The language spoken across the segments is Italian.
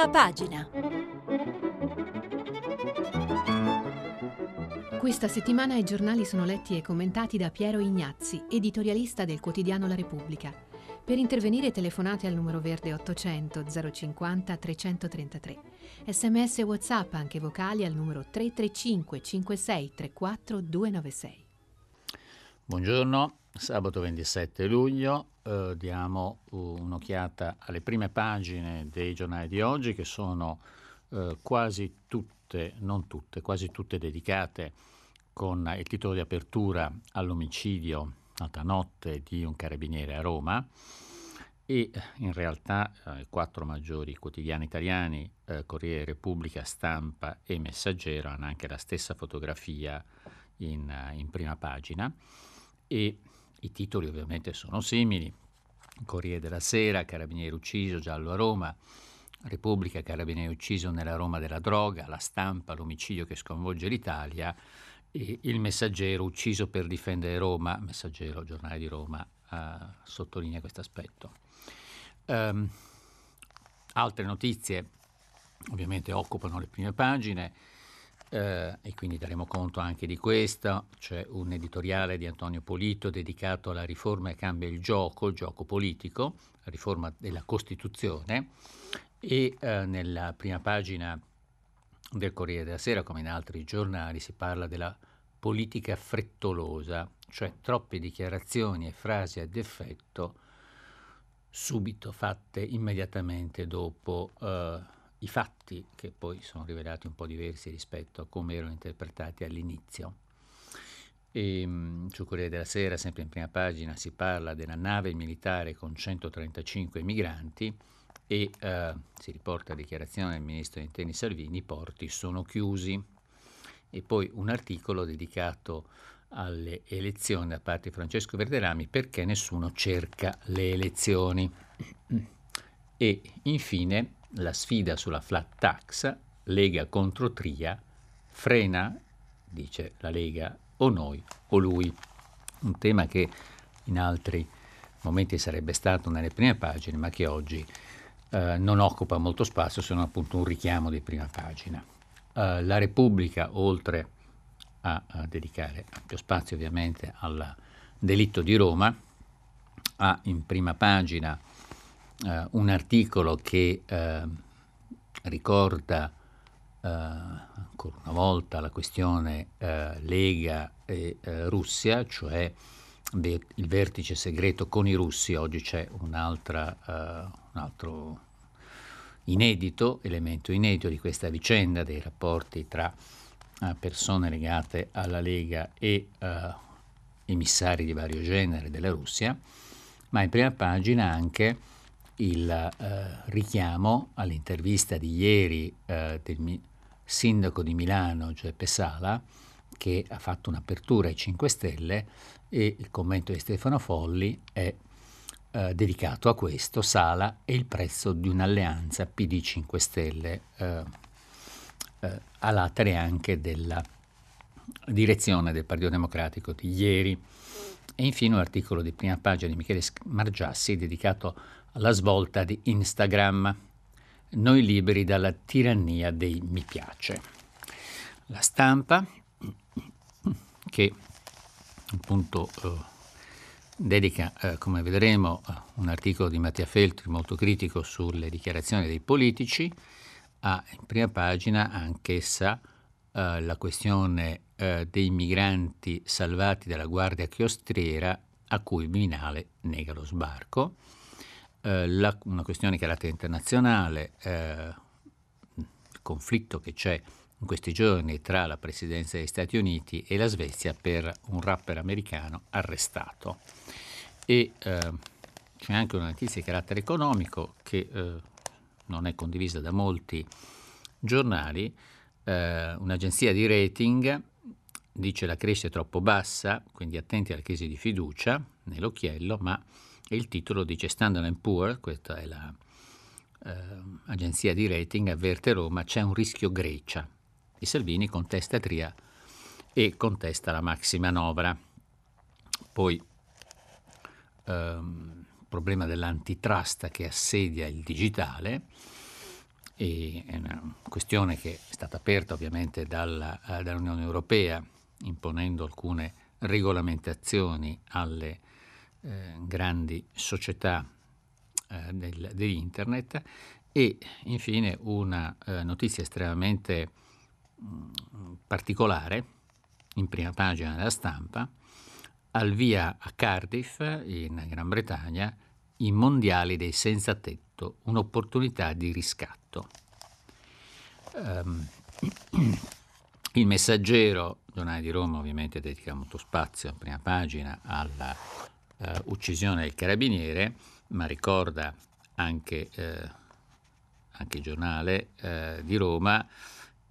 Prima pagina. Questa settimana i giornali sono letti e commentati da Piero Ignazzi, editorialista del quotidiano La Repubblica. Per intervenire telefonate al numero verde 800 050 333. Sms e WhatsApp anche vocali al numero 335 56 34 296. Buongiorno, sabato 27 luglio eh, diamo un'occhiata alle prime pagine dei giornali di oggi che sono eh, quasi tutte, non tutte, quasi tutte dedicate con il titolo di apertura all'omicidio nota notte di un carabiniere a Roma e in realtà eh, i quattro maggiori quotidiani italiani, eh, Corriere Repubblica, Stampa e Messaggero, hanno anche la stessa fotografia in, in prima pagina e i titoli ovviamente sono simili. Corriere della Sera, Carabinieri ucciso, Giallo a Roma, Repubblica, Carabinieri ucciso nella Roma della droga, La Stampa, l'omicidio che sconvolge l'Italia e Il Messaggero ucciso per difendere Roma, Messaggero, giornale di Roma, eh, sottolinea questo aspetto. Um, altre notizie ovviamente occupano le prime pagine eh, e quindi daremo conto anche di questo. C'è un editoriale di Antonio Polito dedicato alla riforma e cambia il gioco, il gioco politico, la riforma della Costituzione e eh, nella prima pagina del Corriere della Sera, come in altri giornali, si parla della politica frettolosa, cioè troppe dichiarazioni e frasi ad effetto subito fatte immediatamente dopo eh, i fatti che poi sono rivelati un po' diversi rispetto a come erano interpretati all'inizio. E, um, sul Corriere della Sera, sempre in prima pagina, si parla della nave militare con 135 migranti e uh, si riporta la dichiarazione del ministro interni Salvini, i porti sono chiusi. E poi un articolo dedicato alle elezioni da parte di Francesco Verderami perché nessuno cerca le elezioni. E infine la sfida sulla flat tax, Lega contro Tria, frena, dice la Lega, o noi o lui. Un tema che in altri momenti sarebbe stato nelle prime pagine, ma che oggi eh, non occupa molto spazio, se non appunto un richiamo di prima pagina. Eh, la Repubblica, oltre a, a, dedicare ampio spazio ovviamente al delitto di Roma, ha in prima pagina eh, un articolo che eh, ricorda eh, ancora una volta la questione eh, Lega e eh, Russia, cioè il vertice segreto con i russi, oggi c'è un altro inedito, elemento inedito di questa vicenda dei rapporti tra persone legate alla Lega e emissari di vario genere della Russia, ma in prima pagina anche il eh, richiamo all'intervista di ieri eh, del mi- sindaco di Milano Giuseppe Sala che ha fatto un'apertura ai 5 Stelle e il commento di Stefano Folli è eh, dedicato a questo, Sala e il prezzo di un'alleanza PD 5 Stelle, eh, eh, a latere anche della direzione del Partito Democratico di ieri. E infine un articolo di prima pagina di Michele Margiassi dedicato alla svolta di Instagram. Noi liberi dalla tirannia dei mi piace. La stampa che appunto eh, dedica, eh, come vedremo, un articolo di Mattia Feltri molto critico sulle dichiarazioni dei politici, ha in prima pagina anch'essa eh, la questione eh, dei migranti salvati dalla guardia chiostriera a cui il Viminale nega lo sbarco eh, la, una questione di carattere internazionale, eh, il conflitto che c'è in questi giorni tra la Presidenza degli Stati Uniti e la Svezia per un rapper americano arrestato. E eh, c'è anche una notizia di carattere economico che eh, non è condivisa da molti giornali. Eh, un'agenzia di rating dice la crescita è troppo bassa, quindi attenti alla crisi di fiducia nell'occhiello, ma il titolo dice Standard Poor's, questa è l'agenzia eh, di rating, avverte Roma, c'è un rischio Grecia. E Salvini contesta Tria e contesta la maximanovra. Poi ehm, problema dell'antitrust che assedia il digitale e è una questione che è stata aperta ovviamente dalla, dall'Unione Europea, imponendo alcune regolamentazioni alle eh, grandi società eh, del, di internet e infine una eh, notizia estremamente mh, mm, particolare in prima pagina della stampa, al via a Cardiff in Gran Bretagna i mondiali dei senza tetto, un'opportunità di riscatto. Um, il messaggero, giornale di Roma ovviamente dedica molto spazio a prima pagina alla uh, uccisione del carabiniere, ma ricorda anche, uh, anche il giornale uh, di Roma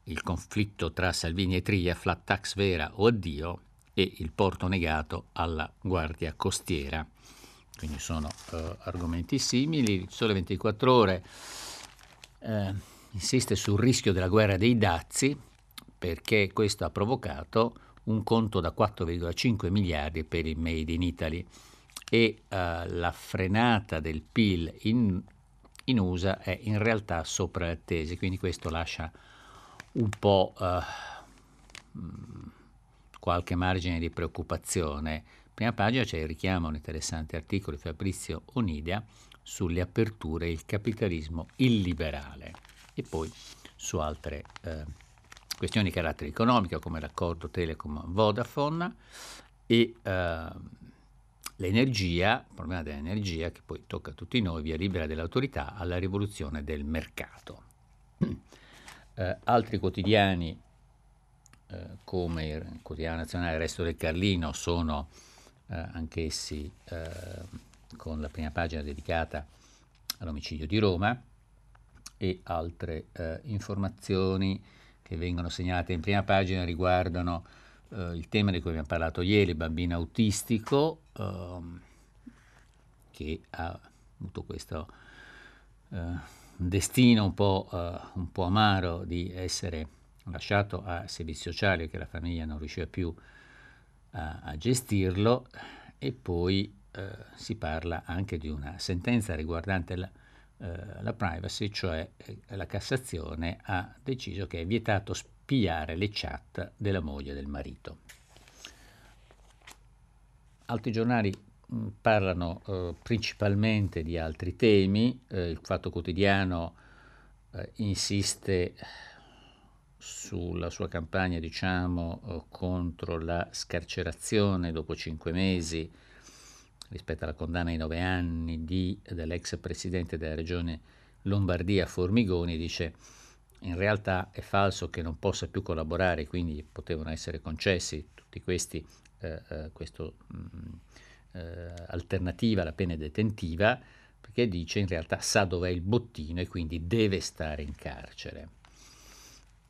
il conflitto tra Salvini e Tria, flat tax vera o addio, e il porto negato alla Guardia Costiera quindi sono uh, argomenti simili. Il Sole 24 Ore uh, insiste sul rischio della guerra dei dazi perché questo ha provocato un conto da 4,5 miliardi per il Made in Italy e uh, la frenata del PIL in, in, USA è in realtà sopra le attese, quindi questo lascia un po' mm, qualche margine di preoccupazione. Prima pagina c'è il richiamo a un interessante articolo di Fabrizio Onidia sulle aperture e il capitalismo illiberale e poi su altre eh, questioni di carattere economico come l'accordo Telecom-Vodafone e eh, l'energia, il problema dell'energia che poi tocca a tutti noi, via libera dell'autorità alla rivoluzione del mercato. Eh, altri quotidiani eh, come il quotidiano nazionale Il Resto del Carlino sono eh, anch'essi eh, con la prima pagina dedicata all'omicidio di Roma e altre eh, informazioni che vengono segnalate in prima pagina riguardano eh, il tema di cui abbiamo parlato ieri, il bambino autistico ehm, che ha avuto questo eh, destino un po', eh, un po', amaro di essere lasciato a servizi sociali che la famiglia non riusciva più a a, gestirlo. E poi eh, si parla anche di una sentenza riguardante la, eh, la privacy, cioè eh, la Cassazione ha deciso che è vietato spiare le chat della moglie e del marito. Altri giornali mh, parlano eh, principalmente di altri temi, eh, il Fatto Quotidiano eh, insiste sulla sua campagna diciamo, eh, contro la scarcerazione dopo cinque mesi rispetto alla condanna ai nove anni di, dell'ex presidente della regione Lombardia Formigoni, dice in realtà è falso che non possa più collaborare, quindi potevano essere concessi tutti questi, eh, eh, questa mm, eh, alternativa alla pena detentiva, perché dice in realtà sa dov'è il bottino e quindi deve stare in carcere.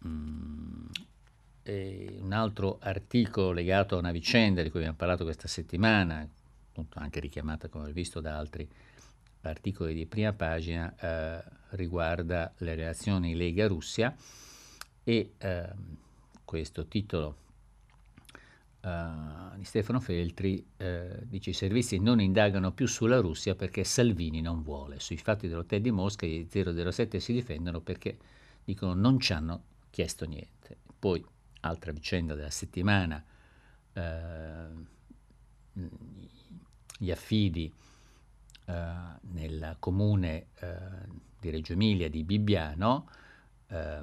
Mm, un altro articolo legato a una vicenda di cui abbiamo parlato questa settimana, anche richiamata come visto da altri articoli di prima pagina, eh, riguarda le relazioni Lega-Russia e eh, questo titolo uh, di Stefano Feltri uh, dice i servizi non indagano più sulla Russia perché Salvini non vuole. Sui fatti dell'hotel di Mosca gli 007 si difendono perché dicono non ci hanno chiesto niente. Poi, altra vicenda della settimana, eh, gli affidi eh, nel comune eh, di Reggio Emilia di Bibbiano, eh,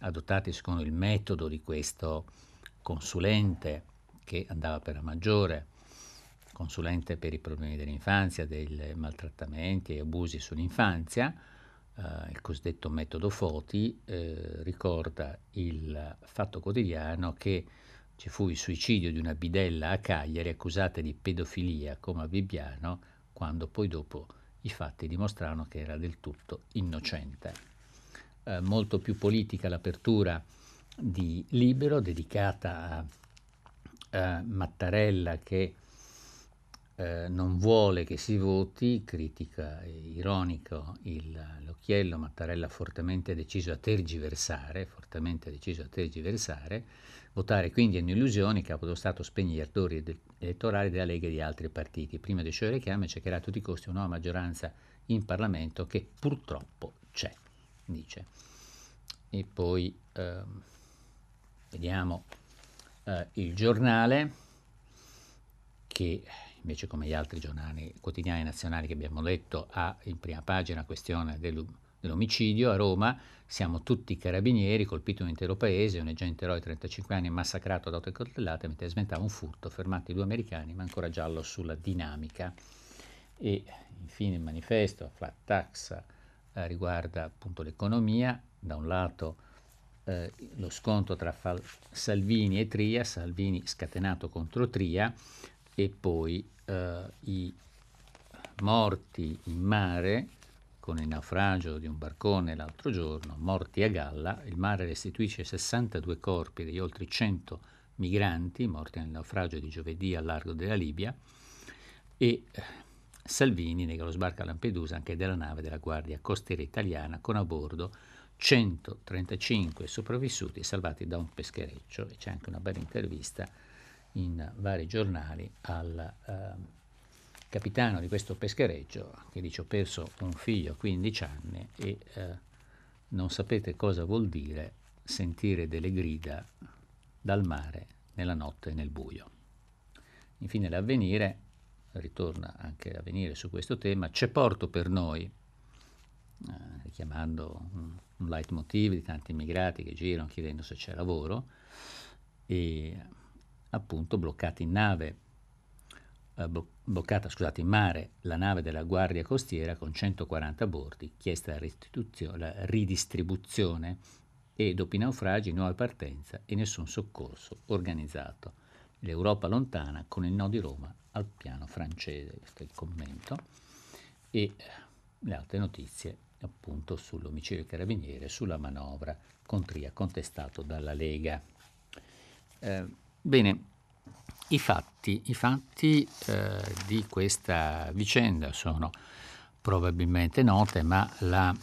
adottati secondo il metodo di questo consulente che andava per la maggiore, consulente per i problemi dell'infanzia, dei maltrattamenti e abusi sull'infanzia, eh, il cosiddetto metodo Foti, eh, ricorda il fatto quotidiano che ci fu il suicidio di una bidella a Cagliari accusata di pedofilia come a Bibbiano, quando poi dopo i fatti dimostrarono che era del tutto innocente. Eh, molto più politica l'apertura di Libero, dedicata a, a Mattarella che eh, non vuole che si voti, critica ironico il, l'occhiello, Mattarella fortemente deciso a tergiversare, fortemente deciso a tergiversare, votare quindi è un'illusione, capo dello Stato spegne gli attori elettorali della Lega e di altri partiti. Prima di sciogliere chiame cercherà a tutti i costi una nuova maggioranza in Parlamento che purtroppo c'è, dice. e poi eh, vediamo eh, il giornale che invece come gli altri giornali quotidiani nazionali che abbiamo letto ha in prima pagina la questione dell'omicidio a Roma siamo tutti carabinieri, colpito un intero paese, un agente eroe di 35 anni massacrato da otto coltellate mentre sventava un furto, fermati due americani, ma ancora giallo sulla dinamica. E infine il manifesto, flat tax, eh, riguarda appunto l'economia, da un lato eh, lo scontro tra Fal- Salvini e Tria, Salvini scatenato contro Tria, e poi eh, i morti in mare con il naufragio di un barcone l'altro giorno, morti a galla, il mare restituisce 62 corpi degli oltre 100 migranti morti nel naufragio di giovedì al largo della Libia e eh, Salvini nega lo sbarco a Lampedusa anche della nave della Guardia Costiera Italiana con a bordo 135 sopravvissuti salvati da un peschereccio. E c'è anche una bella intervista in vari giornali al eh, capitano di questo peschereccio che dice ho perso un figlio a 15 anni e eh, non sapete cosa vuol dire sentire delle grida dal mare nella notte nel buio. Infine l'avvenire, ritorna anche l'avvenire su questo tema, c'è porto per noi, eh, richiamando un, un leitmotiv di tanti immigrati che girano chiedendo se c'è lavoro e appunto bloccati in nave eh, bloccata scusate, in mare la nave della Guardia Costiera con 140 bordi, chiesta la, la ridistribuzione e dopo i naufragi nuova partenza e nessun soccorso organizzato. L'Europa lontana con il no di Roma al piano francese, questo è il commento, e le altre notizie appunto sull'omicidio del carabiniere, sulla manovra con Tria contestato dalla Lega. Eh, bene, i fatti, i fatti eh, di questa vicenda sono probabilmente note, ma la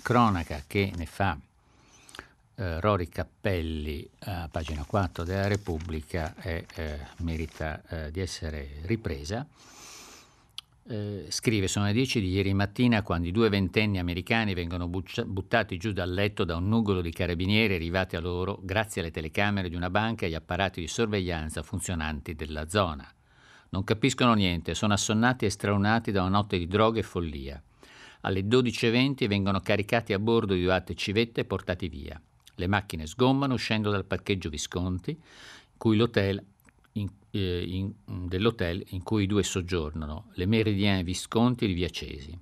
cronaca che ne fa eh, Rory Cappelli a pagina 4 della Repubblica è, eh, merita eh, di essere ripresa eh, scrive, sono le 10 di ieri mattina quando i due ventenni americani vengono buccia- buttati giù dal letto da un nugolo di carabinieri arrivati a loro grazie alle telecamere di una banca e agli apparati di sorveglianza funzionanti della zona. Non capiscono niente, sono assonnati e straunati da una notte di droga e follia. Alle 12.20 vengono caricati a bordo di due civette e portati via. Le macchine sgommano uscendo dal parcheggio Visconti, cui l'hotel eh, in, dell'hotel in cui i due soggiornano, le Meridiane Visconti di Via Cesi.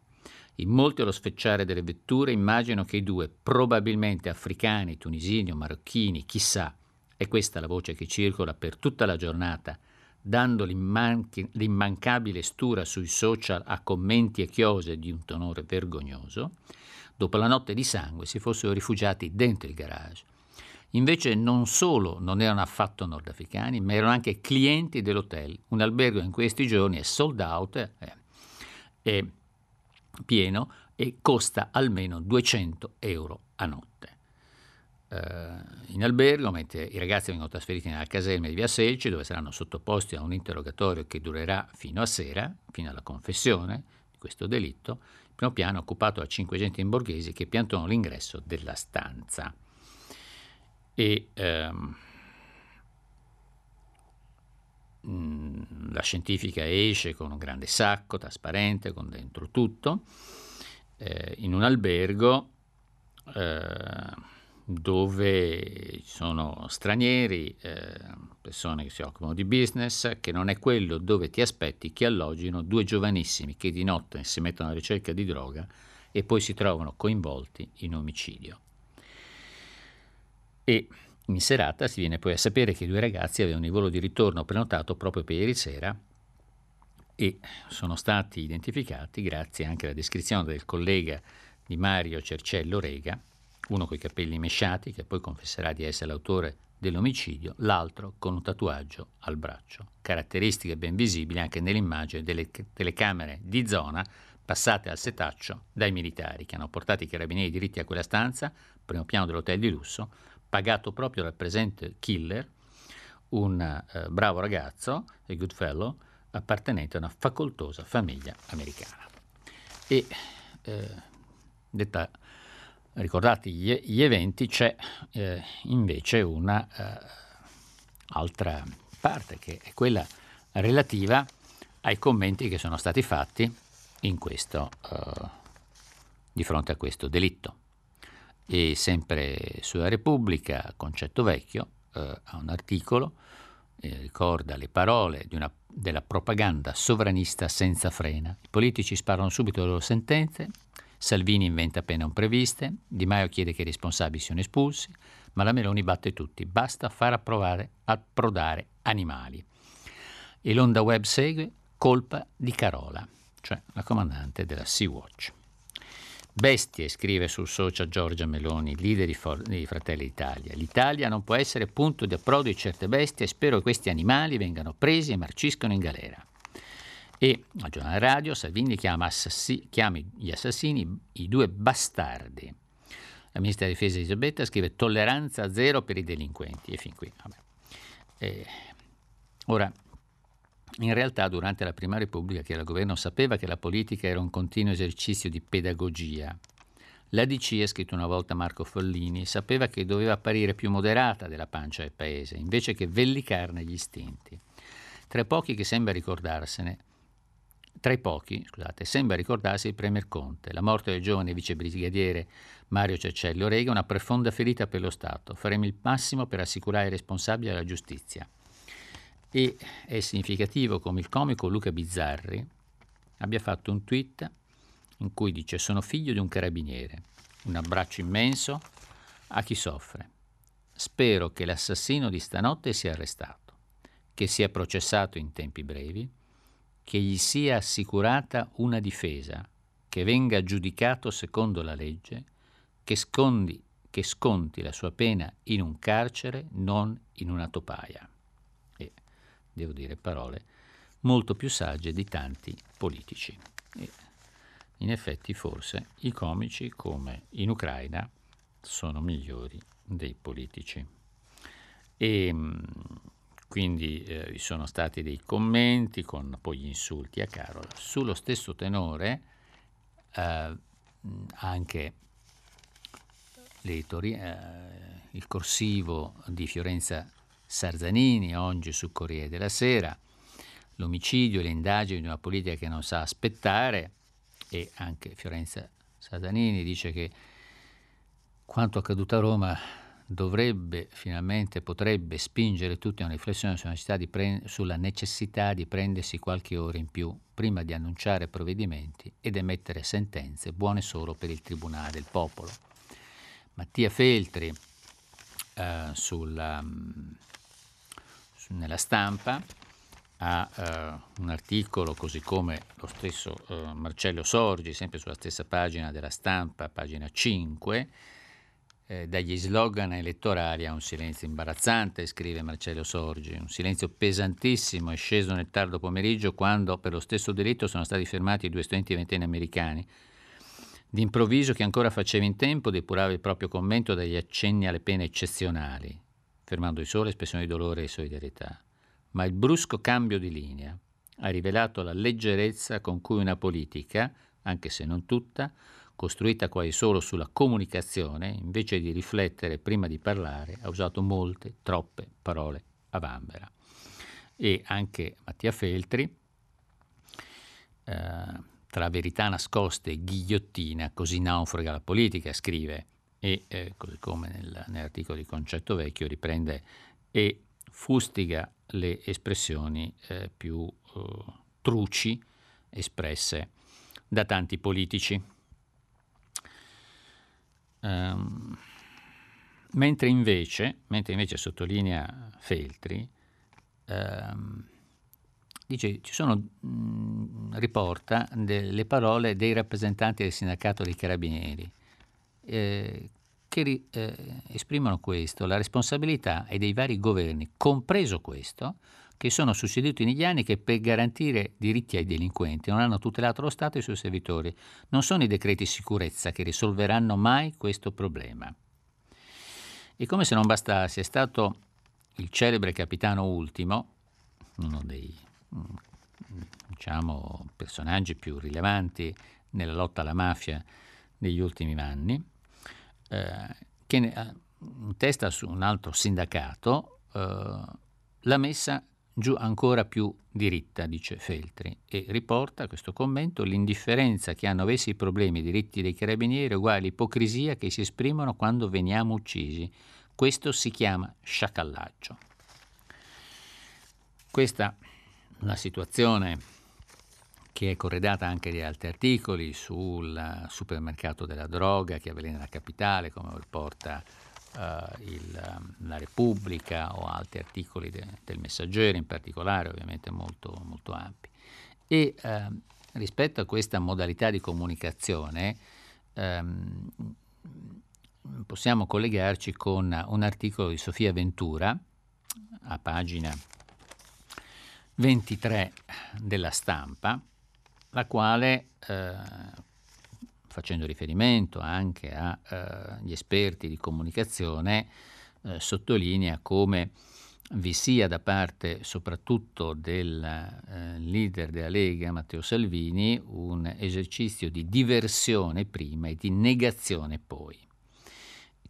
In molti allo sfecciare delle vetture immaginano che i due, probabilmente africani, tunisini o marocchini, chissà, è questa la voce che circola per tutta la giornata, dando l'immanchi, l'immancabile stura sui social a commenti e chiose di un tenore vergognoso, dopo la notte di sangue si fossero rifugiati dentro il garage Invece non solo non erano affatto nordafricani, ma erano anche clienti dell'hotel. Un albergo in questi giorni è sold out, eh, è pieno e costa almeno 200 euro a notte. Uh, in albergo, mentre i ragazzi vengono trasferiti nella caserma di Via Selci, dove saranno sottoposti a un interrogatorio che durerà fino a sera, fino alla confessione di questo delitto, il primo piano è occupato da cinque agenti in borghesi che piantano l'ingresso della stanza e ehm, mm, la scientifica esce con un grande sacco trasparente con dentro tutto eh, in un albergo eh, dove ci sono stranieri, eh, persone che si occupano di business, che non è quello dove ti aspetti che allogino due giovanissimi che di notte si mettono alla ricerca di droga e poi si trovano coinvolti in omicidio. E in serata si viene poi a sapere che i due ragazzi avevano il volo di ritorno prenotato proprio per ieri sera e sono stati identificati grazie anche alla descrizione del collega di Mario Cercello Rega, uno con i capelli mesciati che poi confesserà di essere l'autore dell'omicidio, l'altro con un tatuaggio al braccio, caratteristiche ben visibili anche nell'immagine delle telecamere di zona passate al setaccio dai militari che hanno portato i carabinieri diritti a quella stanza, primo piano dell'hotel di lusso, pagato proprio dal presente killer, un eh, bravo ragazzo, a Goodfellow, appartenente a una facoltosa famiglia americana. E eh, detta ricordati gli, gli eventi, c'è eh, invece una eh, parte che è quella relativa ai commenti che sono stati fatti questo, eh, di fronte a questo delitto. E sempre sulla Repubblica, Concetto Vecchio, eh, ha un articolo, eh, ricorda le parole una, della propaganda sovranista senza frena. I politici sparano subito le loro sentenze, Salvini inventa pene non previste, Di Maio chiede che i responsabili siano espulsi, ma la Meloni batte tutti, basta far approvare, approdare animali. E l'onda web segue colpa di Carola, cioè la comandante della Sea-Watch. Bestie, scrive sul social Giorgia Meloni, leader di, For- di Fratelli d'Italia. L'Italia non può essere punto di approdo di certe bestie e spero che questi animali vengano presi e marciscono in galera. E a giornale radio Salvini chiama, assassi- chiama gli assassini i due bastardi. La ministra della difesa Elisabetta scrive tolleranza zero per i delinquenti. E fin qui. Eh, ora, in realtà durante la Prima Repubblica che il governo sapeva che la politica era un continuo esercizio di pedagogia. La DC, ha scritto una volta Marco Follini, sapeva che doveva apparire più moderata della pancia del paese, invece che vellicarne gli istinti. Tra i pochi che sembra ricordarsene, tra i pochi, scusate, sembra ricordarsi il Premier Conte. La morte del giovane vicebrigadiere Mario Cecello rega una profonda ferita per lo Stato. Faremo il massimo per assicurare i responsabili alla giustizia. E è significativo come il comico Luca Bizzarri abbia fatto un tweet in cui dice sono figlio di un carabiniere, un abbraccio immenso a chi soffre. Spero che l'assassino di stanotte sia arrestato, che sia processato in tempi brevi, che gli sia assicurata una difesa, che venga giudicato secondo la legge, che, scondi, che sconti la sua pena in un carcere, non in una topaia devo dire parole molto più sagge di tanti politici. E in effetti forse i comici, come in Ucraina, sono migliori dei politici. E quindi eh, vi sono stati dei commenti con poi gli insulti a Carola. Sullo stesso tenore eh, anche l'editori, eh, il corsivo di Fiorenza Sarzanini, oggi su Corriere della Sera, l'omicidio e le indagini di una politica che non sa aspettare e anche Fiorenza Sarzanini dice che quanto accaduto a Roma dovrebbe finalmente, potrebbe spingere tutti a una riflessione sulla necessità, di, pre- sulla necessità di prendersi qualche ora in più prima di annunciare provvedimenti ed emettere sentenze buone solo per il Tribunale del Popolo. Mattia Feltri eh, sulla, nella stampa ha uh, un articolo, così come lo stesso uh, Marcello Sorgi, sempre sulla stessa pagina della stampa, pagina 5, eh, dagli slogan elettorali a un silenzio imbarazzante, scrive Marcello Sorgi, un silenzio pesantissimo è sceso nel tardo pomeriggio quando per lo stesso diritto sono stati fermati due studenti ventenni americani. D'improvviso chi ancora faceva in tempo depurava il proprio commento dagli accenni alle pene eccezionali, fermando di solo espressioni di dolore e solidarietà. Ma il brusco cambio di linea ha rivelato la leggerezza con cui una politica, anche se non tutta, costruita quasi solo sulla comunicazione, invece di riflettere prima di parlare, ha usato molte, troppe parole a vanvera. E anche Mattia Feltri, eh, tra verità nascoste e ghigliottina, così naufraga la politica, scrive e eh, così come nel, nell'articolo di Concetto Vecchio riprende e fustiga le espressioni eh, più eh, truci espresse da tanti politici. Um, mentre, invece, mentre invece sottolinea Feltri, um, dice, ci sono, mh, riporta delle parole dei rappresentanti del sindacato dei carabinieri eh, che eh, esprimono questo, la responsabilità è dei vari governi, compreso questo, che sono succeduti negli anni che per garantire diritti ai delinquenti non hanno tutelato lo Stato e i suoi servitori. Non sono i decreti sicurezza che risolveranno mai questo problema. E come se non bastasse, è stato il celebre capitano Ultimo, uno dei diciamo, personaggi più rilevanti nella lotta alla mafia negli ultimi anni, eh, che in testa su un altro sindacato eh, l'ha messa giù ancora più diritta, dice Feltri, e riporta questo commento l'indifferenza che hanno verso i problemi i diritti dei carabinieri uguale all'ipocrisia che si esprimono quando veniamo uccisi. Questo si chiama sciacallaggio. Questa è una situazione che è corredata anche di altri articoli sul supermercato della droga che avvelena la capitale, come riporta uh, il, la Repubblica o altri articoli de, del Messaggero in particolare, ovviamente molto, molto ampi. E uh, rispetto a questa modalità di comunicazione um, possiamo collegarci con un articolo di Sofia Ventura a pagina 23 della stampa, la quale eh, facendo riferimento anche agli eh, esperti di comunicazione, eh, sottolinea come vi sia da parte soprattutto del eh, leader della Lega, Matteo Salvini, un esercizio di diversione prima e di negazione poi,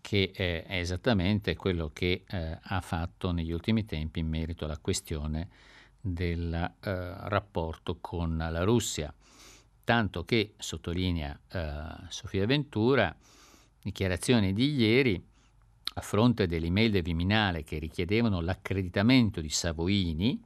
che è esattamente quello che eh, ha fatto negli ultimi tempi in merito alla questione del eh, rapporto con la Russia tanto che, sottolinea eh, Sofia Ventura, dichiarazioni di ieri, a fronte dell'email del Viminale che richiedevano l'accreditamento di Savoini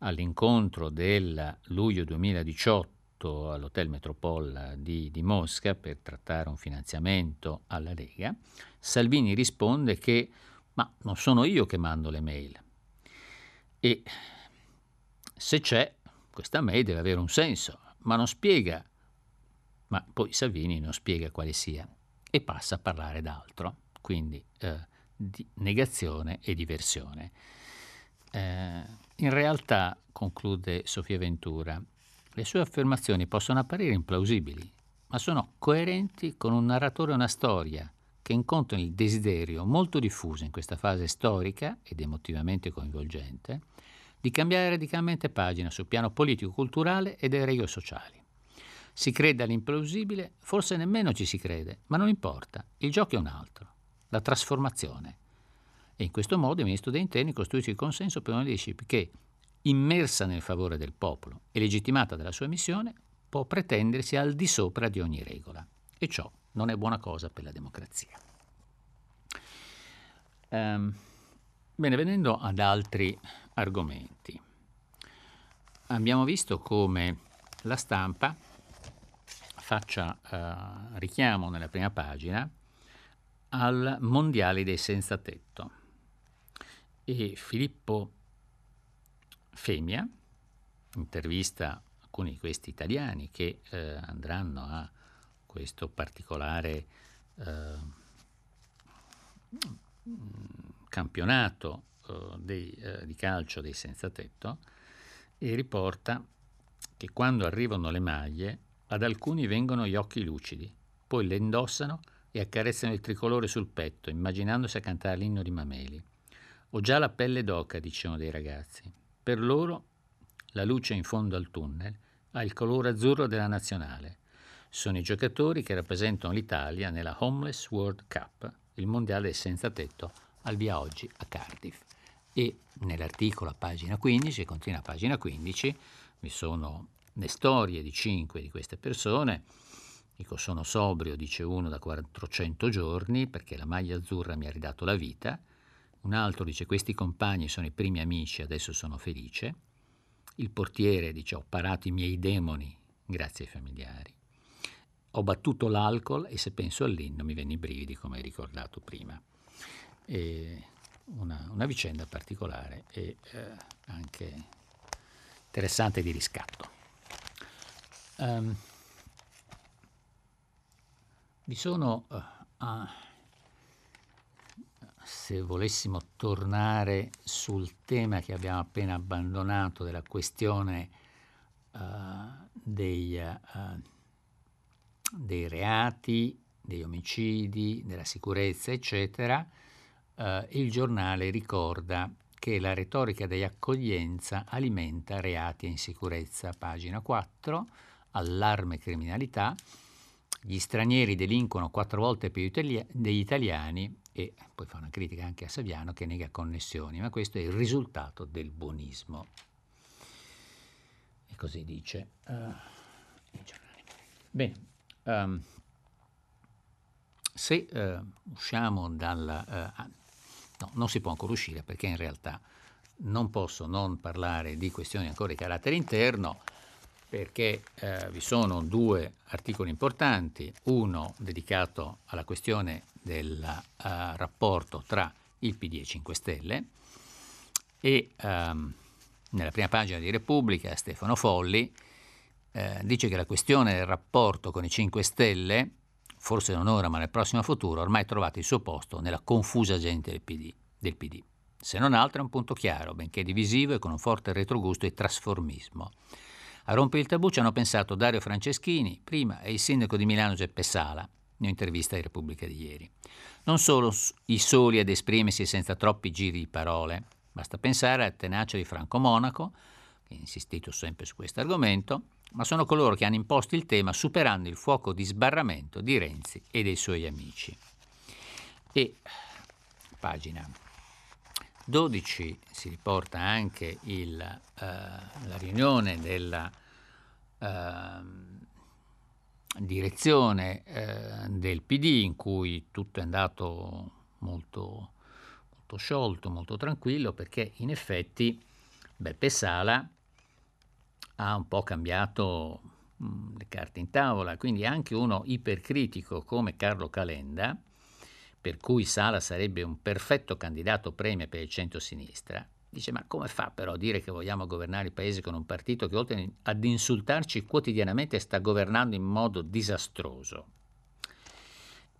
all'incontro del luglio 2018 all'Hotel Metropol di, di Mosca per trattare un finanziamento alla Lega, Salvini risponde che ma non sono io che mando le mail. E se c'è, questa mail deve avere un senso ma non spiega, ma poi Salvini non spiega quale sia e passa a parlare d'altro, quindi eh, di negazione e diversione. Eh, in realtà, conclude Sofia Ventura, le sue affermazioni possono apparire implausibili, ma sono coerenti con un narratore e una storia che incontrano il desiderio molto diffuso in questa fase storica ed emotivamente coinvolgente di cambiare radicalmente pagina sul piano politico-culturale e delle regole sociali. Si crede all'implausibile, forse nemmeno ci si crede, ma non importa, il gioco è un altro, la trasformazione. E in questo modo il ministro degli interni costruisce il consenso per una leadership che, immersa nel favore del popolo e legittimata dalla sua missione, può pretendersi al di sopra di ogni regola. E ciò non è buona cosa per la democrazia. Um, bene, venendo ad altri argomenti. Abbiamo visto come la stampa faccia eh, richiamo nella prima pagina al Mondiale dei senza tetto e Filippo Femia intervista alcuni di questi italiani che eh, andranno a questo particolare eh, campionato dei, eh, di calcio dei senza tetto e riporta che quando arrivano le maglie ad alcuni vengono gli occhi lucidi, poi le indossano e accarezzano il tricolore sul petto, immaginandosi a cantare l'inno di Mameli. Ho già la pelle d'oca, dicevano dei ragazzi. Per loro la luce in fondo al tunnel ha il colore azzurro della nazionale. Sono i giocatori che rappresentano l'Italia nella Homeless World Cup, il mondiale senza tetto, al via oggi a Cardiff e nell'articolo a pagina 15, continua a pagina 15, vi sono le storie di cinque di queste persone. Dico sono sobrio, dice uno, da 400 giorni perché la maglia azzurra mi ha ridato la vita. Un altro dice questi compagni sono i primi amici, adesso sono felice. Il portiere dice ho parato i miei demoni grazie ai familiari. Ho battuto l'alcol e se penso all'inno mi vengono i brividi come hai ricordato prima. E una, una vicenda particolare e eh, anche interessante di riscatto. Um, vi sono, uh, uh, se volessimo tornare sul tema che abbiamo appena abbandonato della questione uh, dei, dei reati, degli omicidi, della sicurezza, eccetera, eh, il giornale ricorda che la retorica di accoglienza alimenta reati e insicurezza. Pagina 4, allarme criminalità. gli stranieri delinquono quattro volte più degli italiani e poi fa una critica anche a Saviano che nega connessioni, ma questo è il risultato del buonismo. E così dice uh, il giornale. Bene, um, se uh, usciamo dal... Uh, no, non si può ancora uscire perché in realtà non posso non parlare di questioni ancora di carattere interno perché eh, vi sono due articoli importanti, uno dedicato alla questione del uh, rapporto tra il PD e 5 Stelle e um, nella prima pagina di Repubblica Stefano Folli eh, dice che la questione del rapporto con i 5 Stelle, forse non ora ma nel prossimo futuro, ormai trovato il suo posto nella confusa gente del PD. Del PD. Se non altro è un punto chiaro, benché divisivo e con un forte retrogusto e trasformismo. A rompere il tabù ci hanno pensato Dario Franceschini prima e il sindaco di Milano Geppe Sala, in intervista ai Repubblica di ieri. Non solo i soli ad esprimersi senza troppi giri di parole, basta pensare alla tenacia di Franco Monaco, che ha insistito sempre su questo argomento, ma sono coloro che hanno imposto il tema superando il fuoco di sbarramento di Renzi e dei suoi amici. E pagina 12 si riporta anche il, uh, la riunione della uh, direzione uh, del PD in cui tutto è andato molto, molto sciolto, molto tranquillo, perché in effetti Beppe Sala ha un po' cambiato mm, le carte in tavola, quindi anche uno ipercritico come Carlo Calenda per cui Sala sarebbe un perfetto candidato premio per il centro-sinistra, dice ma come fa però a dire che vogliamo governare il paese con un partito che oltre ad insultarci quotidianamente sta governando in modo disastroso?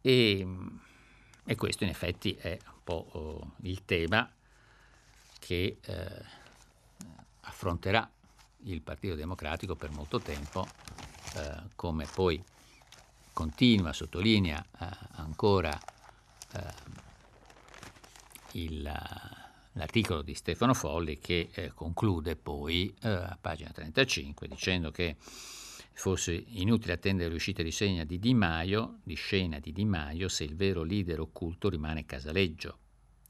E, e questo in effetti è un po' oh, il tema che eh, affronterà il Partito Democratico per molto tempo, eh, come poi continua, sottolinea eh, ancora eh, il, l'articolo di Stefano Folli che eh, conclude poi eh, a pagina 35 dicendo che fosse inutile attendere l'uscita di, segna di, di, Maio, di scena di Di Maio se il vero leader occulto rimane Casaleggio.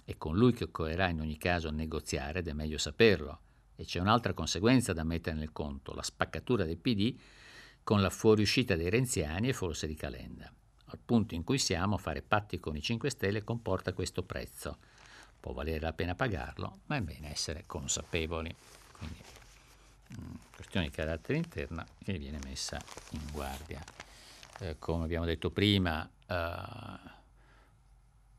È con lui che occorrerà in ogni caso negoziare ed è meglio saperlo. E c'è un'altra conseguenza da mettere nel conto, la spaccatura del PD con la fuoriuscita dei renziani e forse di Calenda al punto in cui siamo, fare patti con i 5 Stelle comporta questo prezzo. Può valere la pena pagarlo, ma è bene essere consapevoli. Quindi, mm, questione di carattere interna che viene messa in guardia. Eh, come abbiamo detto prima, eh,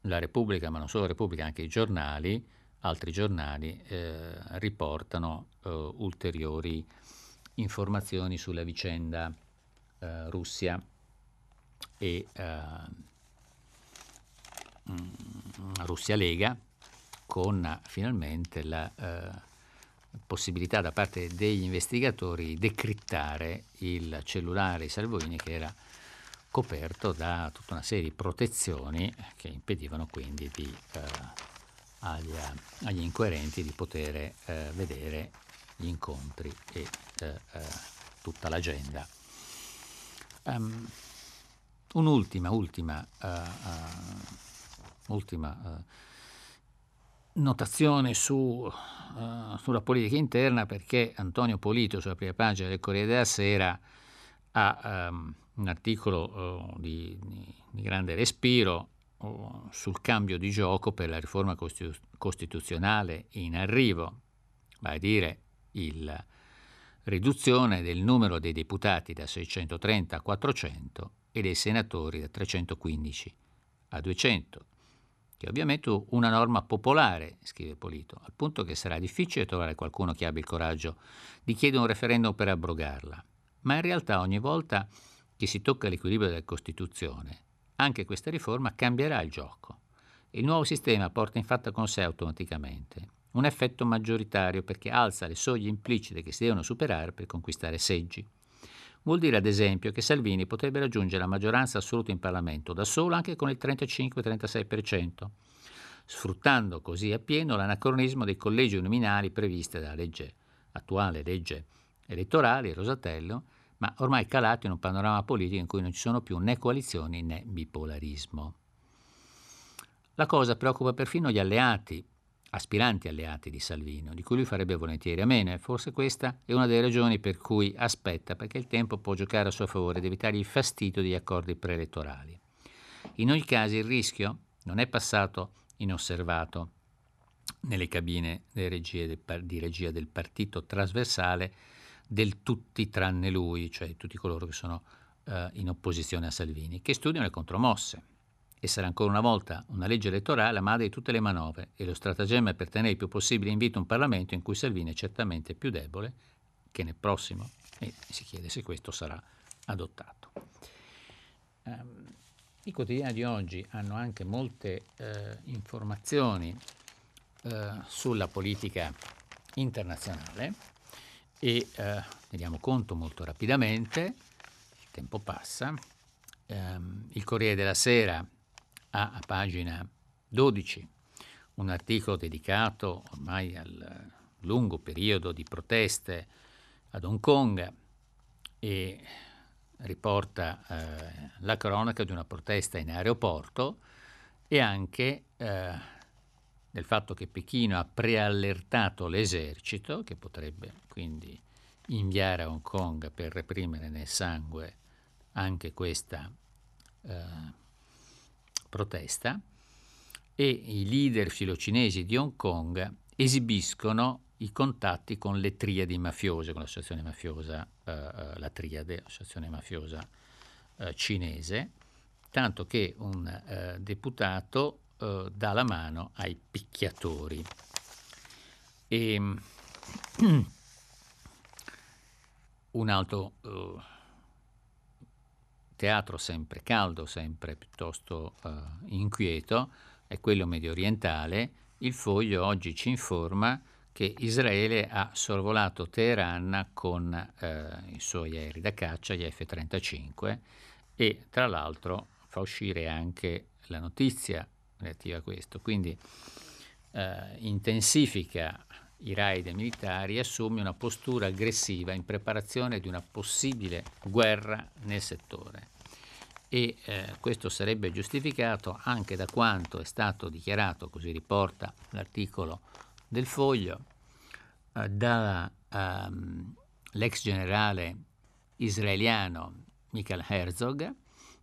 la Repubblica, ma non solo la Repubblica, anche i giornali, altri giornali, eh, riportano eh, ulteriori informazioni sulla vicenda eh, Russia e uh, Russia Lega con finalmente la uh, possibilità da parte degli investigatori di decrittare il cellulare di Salvoini che era coperto da tutta una serie di protezioni che impedivano quindi di, uh, agli, agli, inquirenti di poter vedere gli incontri e tutta l'agenda. Um, Un'ultima, ultima, uh, uh, ultima uh, notazione su, sulla politica interna perché Antonio Polito sulla prima pagina del Corriere della Sera ha um, un articolo di, di, di, grande respiro sul cambio di gioco per la riforma costituzionale in arrivo, va a dire la riduzione del numero dei deputati da 630 a 400 e dei senatori da 315 a 200, che è ovviamente una norma popolare, scrive Polito, al punto che sarà difficile trovare qualcuno che abbia il coraggio di chiedere un referendum per abrogarla. Ma in realtà ogni volta che si tocca l'equilibrio della Costituzione, anche questa riforma cambierà il gioco. Il nuovo sistema porta infatti con sé automaticamente un effetto maggioritario perché alza le soglie implicite che si devono superare per conquistare seggi. Vuol dire ad esempio che Salvini potrebbe raggiungere la maggioranza assoluta in Parlamento da solo anche con il 35-36%, sfruttando così appieno l'anacronismo dei collegi nominali previste dalla legge, attuale legge elettorale, Rosatello, ma ormai calati in un panorama politico in cui non ci sono più né coalizioni né bipolarismo. La cosa preoccupa perfino gli alleati, aspiranti alleati di Salvino, di cui lui farebbe volentieri a meno e forse questa è una delle ragioni per cui aspetta, perché il tempo può giocare a suo favore ed evitare il fastidio degli accordi preelettorali. In ogni caso il rischio non è passato inosservato nelle cabine di regia del partito trasversale del tutti tranne lui, cioè tutti coloro che sono eh, in opposizione a Salvini, che studiano le contromosse. E sarà ancora una volta una legge elettorale a madre di tutte le manovre e lo stratagemma è per tenere il più possibile in vita un Parlamento in cui Salvini è certamente più debole che nel prossimo e si chiede se questo sarà adottato. Um, I quotidiani di oggi hanno anche molte eh, informazioni eh, sulla politica internazionale e eh, ne diamo conto molto rapidamente, il tempo passa. Um, il Corriere della Sera ha a pagina 12 un articolo dedicato ormai al lungo periodo di proteste ad Hong Kong e riporta eh, la cronaca di una protesta in aeroporto e anche eh, del fatto che Pechino ha preallertato l'esercito, che potrebbe quindi inviare a Hong Kong per reprimere nel sangue anche questa eh, protesta, e i leader filocinesi di Hong Kong esibiscono i contatti con le triadi mafiose, con l'associazione mafiosa, eh, eh la triade, l'associazione mafiosa eh, cinese, tanto che un eh, deputato eh, dà la mano ai picchiatori. E, un altro uh, teatro sempre caldo, sempre piuttosto uh, inquieto, è quello medio orientale. Il foglio oggi ci informa che Israele ha sorvolato Teheran con eh, i suoi aerei da caccia, gli F-35, e tra l'altro fa uscire anche la notizia relativa a questo. Quindi eh, intensifica i raid militari e assume una postura aggressiva in preparazione di una possibile guerra nel settore. E eh, questo sarebbe giustificato anche da quanto è stato dichiarato, così riporta l'articolo del foglio, eh, dall'ex ehm, generale israeliano Michael Herzog,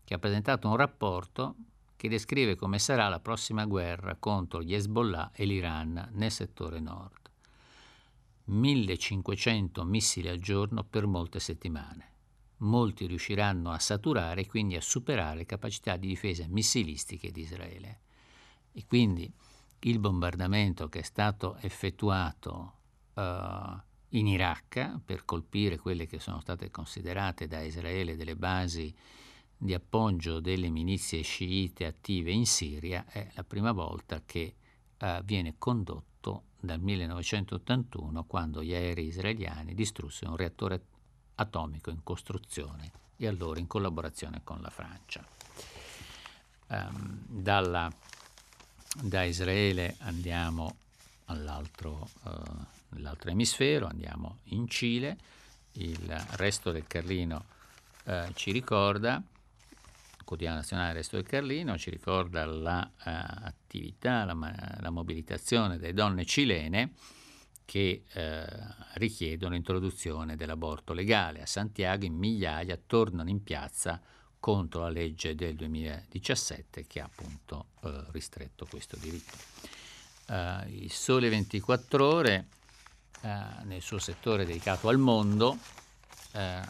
che ha presentato un rapporto che descrive come sarà la prossima guerra contro gli Hezbollah e l'Iran nel settore nord. 1500 missili al giorno per molte settimane. Molti riusciranno a saturare e quindi a superare capacità di difesa missilistiche di Israele. E quindi il bombardamento che è stato effettuato uh, in Iraq per colpire quelle che sono state considerate da Israele delle basi di appoggio delle milizie sciite attive in Siria è la prima volta che uh, viene condotto dal 1981 quando gli aerei israeliani distrussero un reattore atomico in costruzione e allora in collaborazione con la Francia. Um, dalla, da Israele andiamo all'altro, uh, emisfero, andiamo in Cile, il resto del Carlino uh, ci ricorda quotidiano nazionale Resto del Carlino ci ricorda l'attività, la, la, la, mobilitazione delle donne cilene che eh, richiedono l'introduzione dell'aborto legale. A Santiago in migliaia tornano in piazza contro la legge del 2017 che ha appunto eh, ristretto questo diritto. Uh, il Sole 24 ore uh, nel suo settore dedicato al mondo eh,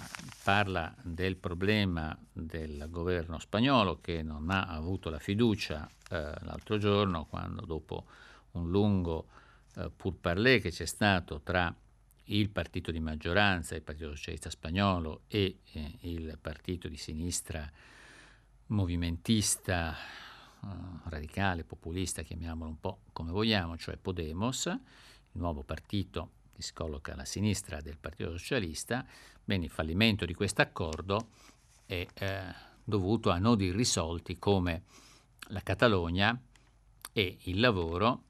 parla del problema del governo spagnolo che non ha avuto la fiducia eh, l'altro giorno quando dopo un lungo eh, pourparlers che c'è stato tra il partito di maggioranza, il Partito Socialista Spagnolo e eh, il partito di sinistra movimentista, eh, radicale, populista, chiamiamolo un po' come vogliamo, cioè Podemos, il nuovo partito si colloca alla sinistra del Partito Socialista, bene, il fallimento di questo accordo è eh, dovuto a nodi irrisolti come la Catalogna e il lavoro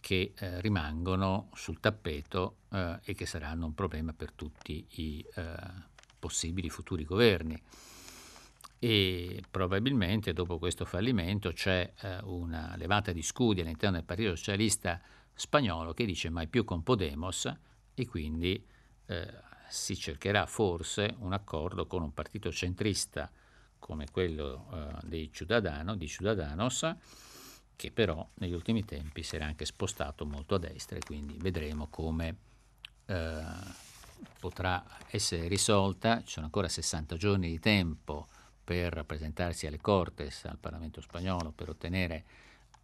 che eh, rimangono sul tappeto eh, e che saranno un problema per tutti i, eh, possibili futuri governi. E probabilmente dopo questo fallimento c'è eh, una levata di scudi all'interno del Partito Socialista spagnolo che dice mai più con Podemos e quindi eh, si cercherà forse un accordo con un partito centrista come quello eh, dei Ciudadano, di Ciudadanos, che però negli ultimi tempi si era anche spostato molto a destra e quindi vedremo come eh, potrà essere risolta. Ci sono ancora 60 giorni di tempo per presentarsi alle Cortes, al Parlamento spagnolo, per ottenere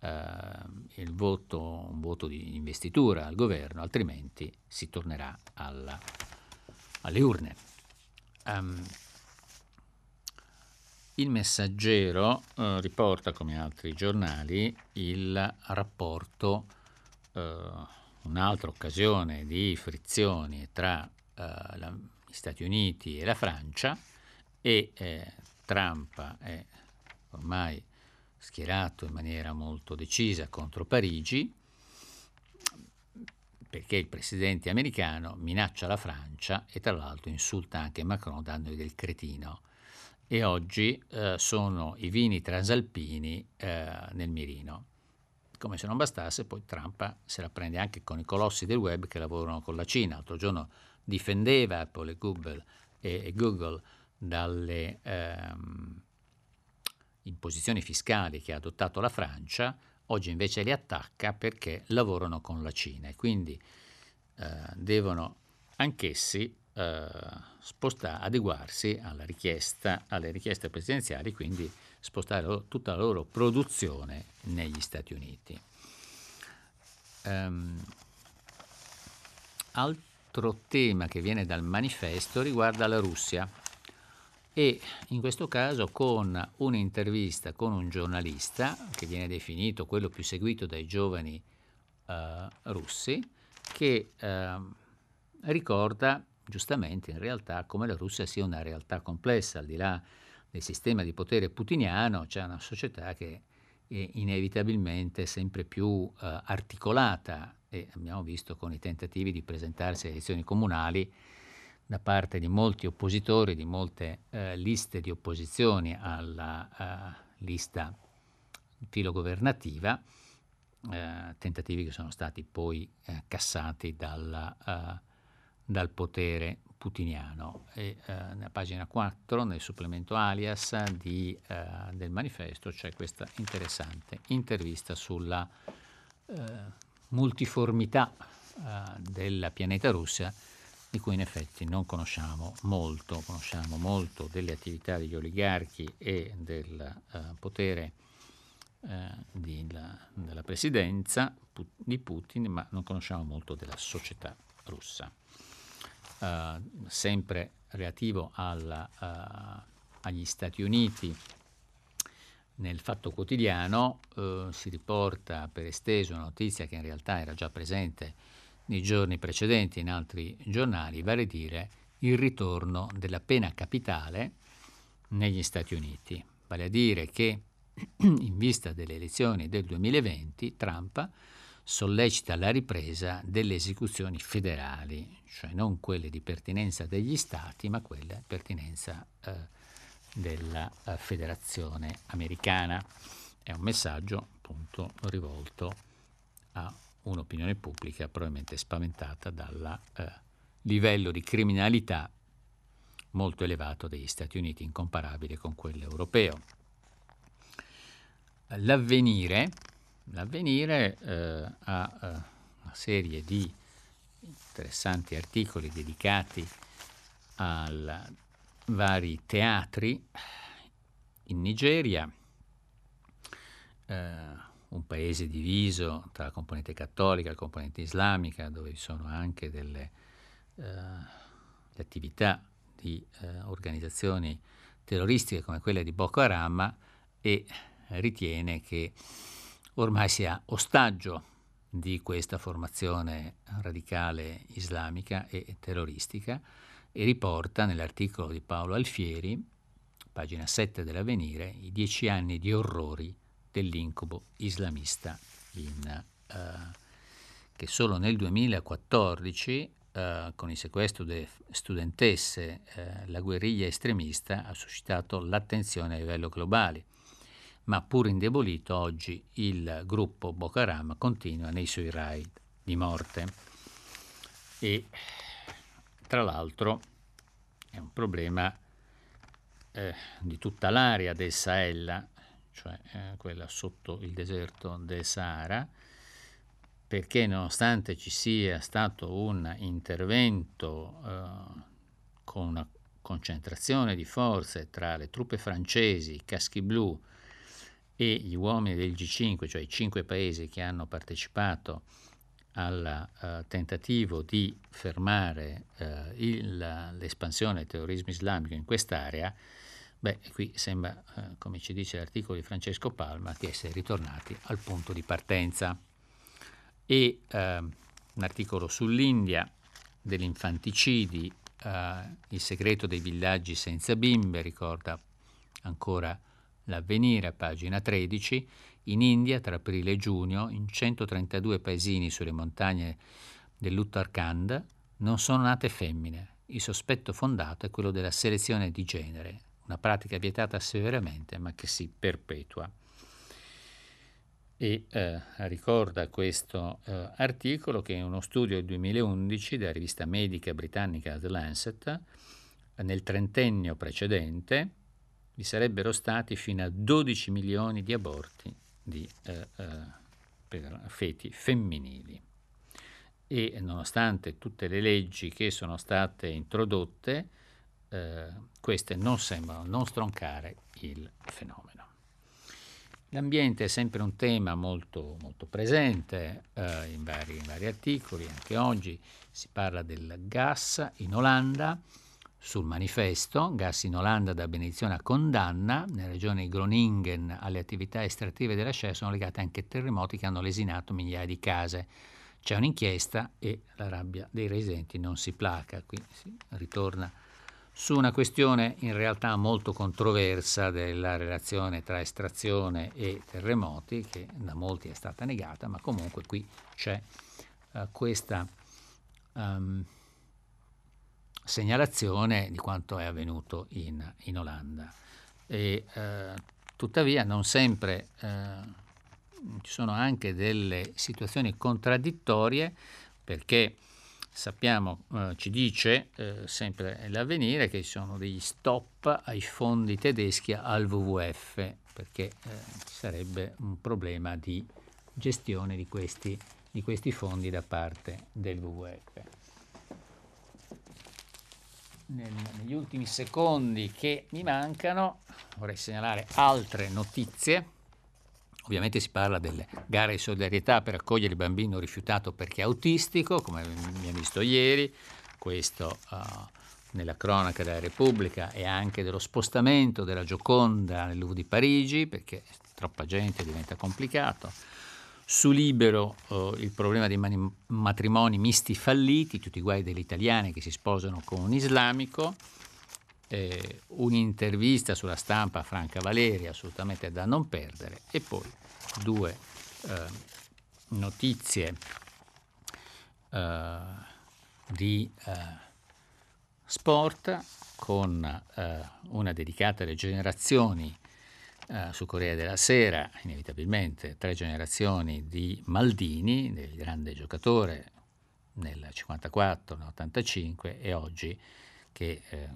eh, il voto, un voto di investitura al governo, altrimenti si tornerà alla, alle urne. Um, il messaggero eh, riporta, come altri giornali, il rapporto, eh, un'altra occasione di frizioni tra eh, la, gli Stati Uniti e la Francia e eh, Trump è ormai schierato in maniera molto decisa contro Parigi perché il presidente americano minaccia la Francia e tra l'altro insulta anche Macron dandogli del cretino e oggi eh, sono i vini transalpini eh, nel mirino. Come se non bastasse, poi Trump se la prende anche con i colossi del web che lavorano con la Cina. L'altro giorno difendeva Apple e Google, e, e Google dalle ehm, imposizioni fiscali che ha adottato la Francia, oggi invece li attacca perché lavorano con la Cina e quindi eh, devono anch'essi eh, spostare, adeguarsi alle richieste presidenziali, quindi spostare tutta la loro produzione negli Stati Uniti. Um, altro tema che viene dal manifesto riguarda la Russia e in questo caso con un'intervista con un giornalista che viene definito quello più seguito dai giovani uh, russi che uh, ricorda giustamente in realtà come la Russia sia una realtà complessa, al di là del sistema di potere putiniano, c'è una società che è inevitabilmente sempre più eh, articolata e abbiamo visto con i tentativi di presentarsi alle elezioni comunali da parte di molti oppositori, di molte eh, liste di opposizioni alla uh, lista filogovernativa, eh, tentativi che sono stati poi eh, cassati dalla uh, dal potere putiniano. E, eh, nella pagina 4, nel supplemento alias di, eh, del manifesto, c'è questa interessante intervista sulla eh, multiformità eh, del pianeta Russia, di cui in effetti non conosciamo molto, conosciamo molto delle attività degli oligarchi e del eh, potere eh, di, la, della presidenza di Putin, ma non conosciamo molto della società russa. Eh, sempre relativo alla, uh, agli Stati Uniti, nel Fatto Quotidiano uh, si riporta per esteso una notizia che in realtà era già presente nei giorni precedenti in altri giornali, vale dire il ritorno della pena capitale negli Stati Uniti. Vale a dire che in vista delle elezioni del 2020 Trump sollecita la ripresa delle esecuzioni federali, cioè non quelle di pertinenza degli Stati, ma quelle di pertinenza eh, della eh, Federazione americana. È un messaggio appunto rivolto a un'opinione pubblica probabilmente spaventata dal eh, livello di criminalità molto elevato degli Stati Uniti, incomparabile con quello europeo. L'avvenire L'avvenire eh, ha eh, una serie di interessanti articoli dedicati a vari teatri in Nigeria, eh, un paese diviso tra la componente cattolica e la componente islamica, dove vi sono anche delle eh, attività di eh, organizzazioni terroristiche come quella di Boko Haram e ritiene che ormai sia ostaggio di questa formazione radicale islamica e terroristica e riporta nell'articolo di Paolo Alfieri, pagina 7 dell'Avvenire, i dieci anni di orrori dell'incubo islamista in, uh, che solo nel 2014 uh, eh, con il sequestro delle studentesse, eh, la guerriglia estremista ha suscitato l'attenzione a livello globale, ma pur indebolito oggi il gruppo Boko Haram continua nei suoi raid di morte. E tra l'altro è un problema eh, di tutta l'area del Sahel, cioè eh, quella sotto il deserto del Sahara, perché nonostante ci sia stato un intervento eh, con una concentrazione di forze tra le truppe francesi, i caschi blu e gli uomini del G5, cioè i cinque paesi che hanno partecipato al uh, tentativo di fermare uh, il, l'espansione del terrorismo islamico in quest'area, beh, qui sembra, uh, come ci dice l'articolo di Francesco Palma, di essere ritornati al punto di partenza. E eh, un articolo sull'India, degli infanticidi, eh, il segreto dei villaggi senza bimbe, ricorda ancora l'avvenire, pagina 13, in India tra aprile e giugno, in 132 paesini sulle montagne dell'Uttarakhand, non sono nate femmine. Il sospetto fondato è quello della selezione di genere, una pratica vietata severamente ma che si perpetua e eh, ricorda questo eh, articolo che uno studio del 2011 della rivista medica britannica The Lancet, nel trentennio precedente vi sarebbero stati fino a 12 milioni di aborti di, eh, eh, per feti femminili. E nonostante tutte le leggi che sono state introdotte, eh, queste non sembrano non stroncare il fenomeno. L'ambiente è sempre un tema molto, molto presente eh, in, vari, in, vari, articoli, anche oggi si parla del gas in Olanda, sul manifesto Gas in Olanda da benedizione a condanna, nella regione di Groningen alle attività estrattive della Shell sono legate anche terremoti che hanno lesinato migliaia di case. C'è un'inchiesta e la rabbia dei residenti non si placa, qui si ritorna su una questione in realtà molto controversa della relazione tra estrazione e terremoti, che da molti è stata negata, ma comunque qui c'è uh, questa um, segnalazione di quanto è avvenuto in, in Olanda. E, uh, tuttavia non sempre uh, ci sono anche delle situazioni contraddittorie perché sappiamo, eh, ci dice eh, sempre l'avvenire che ci sono degli stop ai fondi tedeschi al WWF perché eh, ci sarebbe un problema di gestione di questi, di questi fondi da parte del WWF. Nel, negli ultimi secondi che mi mancano vorrei segnalare altre notizie Ovviamente si parla delle gare di solidarietà per accogliere il bambino rifiutato perché autistico, come abbiamo visto ieri, questo uh, nella cronaca della Repubblica e anche dello spostamento della Gioconda nel Louvre di Parigi, perché troppa gente diventa complicato. Su Libero uh, il problema dei mani- matrimoni misti falliti, tutti i guai degli italiani che si sposano con un islamico. Eh, un'intervista sulla stampa a Franca Valeri assolutamente da non perdere e poi due eh, notizie eh, di eh, sport con eh, una dedicata alle generazioni Uh, su Corriere della Sera, inevitabilmente tre generazioni di Maldini, del grande giocatore nel 54, nell'85 e oggi che eh,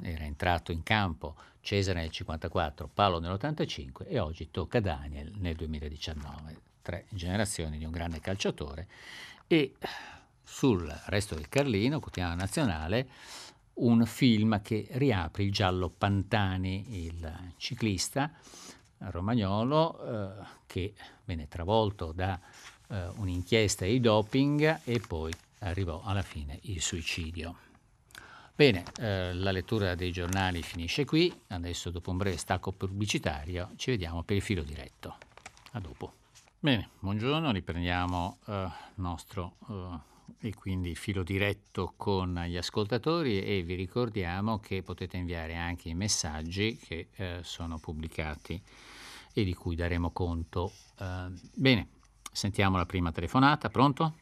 era entrato in campo Cesare nel 54, Paolo nell'85 e oggi tocca Daniel nel 2019. Tre generazioni di un grande calciatore e sul resto del Carlino, quotidiano nazionale, un film che riapre il giallo Pantani, il ciclista romagnolo eh, che venne travolto da eh, un'inchiesta di doping e poi arrivò alla fine il suicidio. Bene, eh, la lettura dei giornali finisce qui, adesso dopo un breve stacco pubblicitario ci vediamo per il filo diretto. A dopo. Bene, buongiorno, riprendiamo il eh, nostro eh, e quindi filo diretto con gli ascoltatori e vi ricordiamo che potete inviare anche i messaggi che eh, sono pubblicati e di cui daremo conto. Eh, bene, sentiamo la prima telefonata, pronto?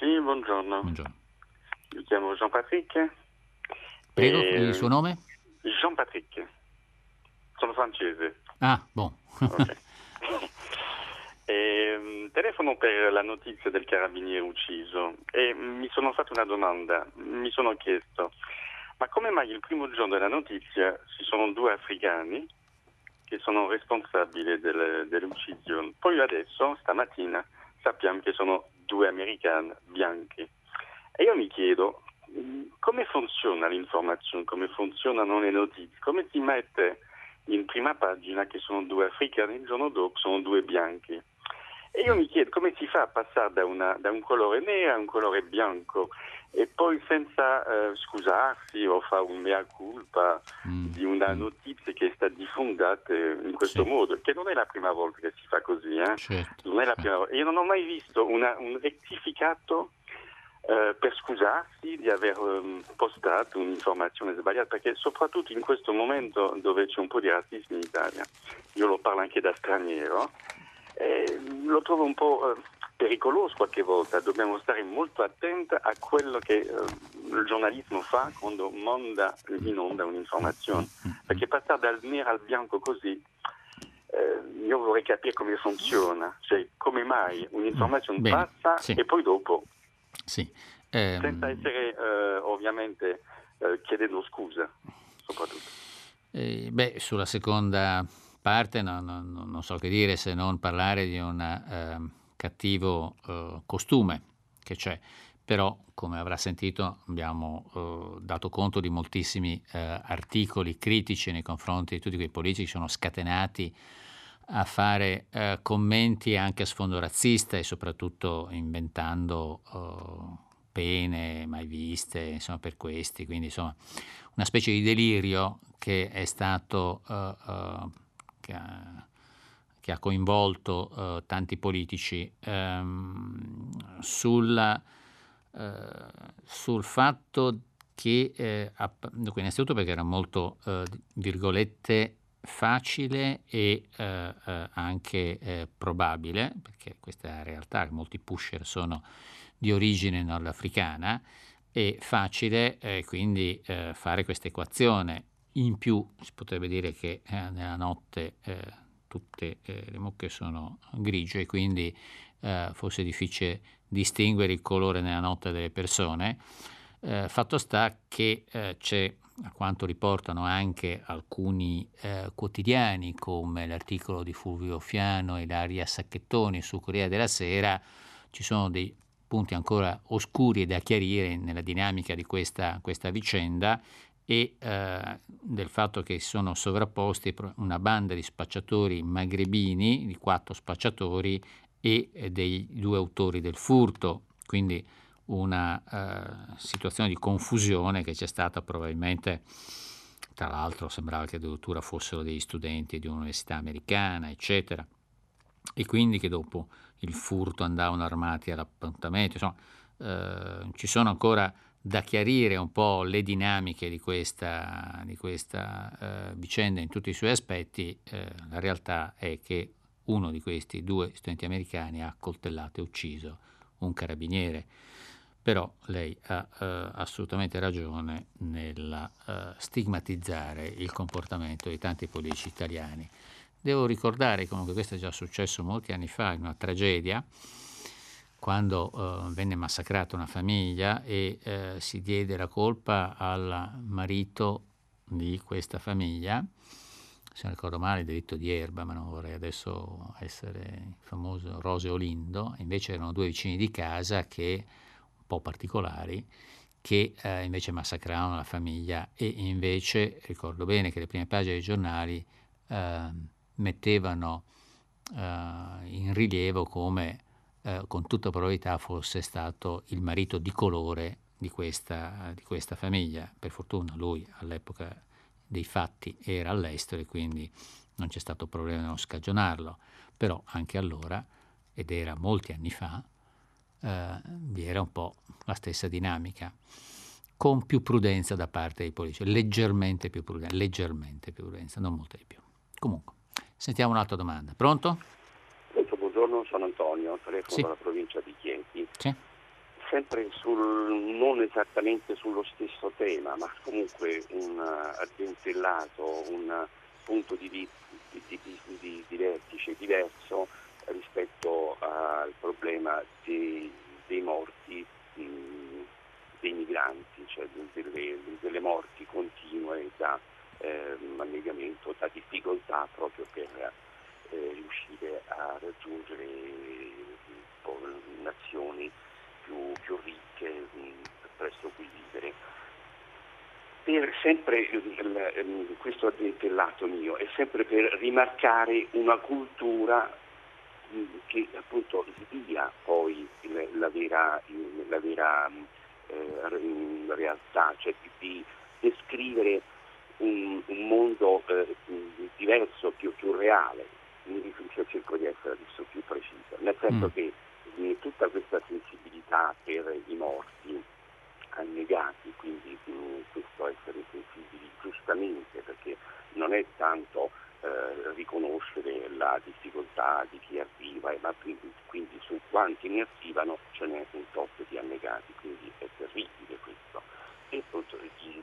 Sì, buongiorno. Buongiorno. mi chiamo Jean-Patrick. Prego, e... il suo nome? Jean-Patrick. Sono francese. Ah, buon. Okay. e, telefono per la notizia del carabiniere ucciso e mi sono fatto una domanda. Mi sono chiesto, ma come mai il primo giorno della notizia ci sono due africani che sono responsabili delle, dell'uccisione? Poi adesso, stamattina, sappiamo che sono due americani bianchi. E io mi chiedo come funziona l'informazione, come funzionano le notizie, come si mette in prima pagina che sono due africani, il giorno dopo sono due bianchi. E io mi chiedo come si fa a passare da, una, da un colore nero a un colore bianco e poi senza eh, scusarsi o fare un mea culpa mm. di una mm. notizia che è stata diffondata in questo sì. modo, che non è la prima volta che si fa così. Eh? Certo. Non è la prima volta. Io non ho mai visto una, un rettificato eh, per scusarsi di aver um, postato un'informazione sbagliata, perché soprattutto in questo momento dove c'è un po' di razzismo in Italia, io lo parlo anche da straniero, eh, lo trovo un po' eh, pericoloso qualche volta, dobbiamo stare molto attenti a quello che eh, il giornalismo fa quando manda in onda un'informazione, perché passare dal nero al bianco così eh, io vorrei capire come funziona, cioè come mai un'informazione Bene, passa sì. e poi dopo sì. Ehm... Senza essere eh, ovviamente eh, chiedendo scusa, soprattutto. Eh, beh, sulla seconda parte no, no, no, non so che dire se non parlare di un ehm, cattivo eh, costume che c'è, però come avrà sentito abbiamo eh, dato conto di moltissimi eh, articoli critici nei confronti di tutti quei politici che sono scatenati a fare eh, commenti anche a sfondo razzista e soprattutto inventando uh, pene mai viste insomma, per questi, quindi insomma una specie di delirio che è stato uh, uh, che, ha, che, ha, coinvolto tanti politici. Um, sulla, sul fatto che, eh, dunque, innanzitutto perché era molto, virgolette, facile e eh, eh, anche eh, probabile, perché questa è la realtà, molti pusher sono di origine nordafricana, è facile eh, quindi eh, fare questa equazione. In più si potrebbe dire che eh, nella notte tutte le mucche sono grigie, quindi forse è difficile distinguere il colore nella notte delle persone. fatto sta che c'è a quanto riportano anche alcuni eh, quotidiani come l'articolo di Fulvio Fiano e Daria Sacchettoni su Corriere della Sera, ci sono dei punti ancora oscuri da chiarire nella dinamica di questa, questa vicenda e eh, del fatto che sono sovrapposti una banda di spacciatori magrebini, di quattro spacciatori e eh, dei due autori del furto. Quindi una uh, situazione di confusione che c'è stata probabilmente, tra l'altro sembrava che addirittura fossero degli studenti di un'università americana, eccetera, e quindi che dopo il furto andavano armati all'appuntamento, insomma, uh, ci sono ancora da chiarire un po' le dinamiche di questa, di questa uh, vicenda in tutti i suoi aspetti, la realtà è che uno di questi due studenti americani ha coltellato e ucciso un carabiniere però lei ha eh, assolutamente ragione nel eh, stigmatizzare il comportamento di tanti politici italiani. Devo ricordare, comunque questo è già successo molti anni fa, in una tragedia, quando eh, venne massacrata una famiglia e eh, si diede la colpa al marito di questa famiglia, se non ricordo male, il delitto di Erba, ma non vorrei adesso essere il famoso Rose Olindo, invece erano due vicini di casa che po' particolari che eh, invece massacravano la famiglia e invece ricordo bene che le prime pagine dei giornali eh, mettevano eh, in rilievo come eh, con tutta probabilità fosse stato il marito di colore di questa, di questa famiglia. Per fortuna lui all'epoca dei fatti era all'estero e quindi non c'è stato problema di non scagionarlo, però anche allora, ed era molti anni fa, eh, vi era un po' la stessa dinamica, con più prudenza da parte dei politici, leggermente più prudenza, leggermente più prudenza, non molto di più. Comunque, sentiamo un'altra domanda. Pronto? Pronto, buongiorno, sono Antonio, telefono sì. dalla provincia di Chieti. Sì. sempre sul, non esattamente sullo stesso tema, ma comunque un addentellato, un punto di, di, di, di, di vertice diverso rispetto al problema dei, dei morti mh, dei migranti, cioè delle, delle morti continue da eh, annegamento, da difficoltà proprio per eh, riuscire a raggiungere nazioni più, più ricche presso cui vivere. Per sempre questo addentellato mio è sempre per rimarcare una cultura che appunto svia poi la vera, la vera eh, realtà, cioè di, descrivere un, un mondo eh, diverso, più, più reale. Mi cerco di essere adesso più preciso, nel senso mm. che eh, tutta questa sensibilità per i morti annegati, quindi mm, questo essere sensibili giustamente, perché non è tanto eh, riconoscere la difficoltà di chi arriva, ma quindi su quanti ne arrivano ce n'è un tot di annegati, quindi è terribile questo. E appunto si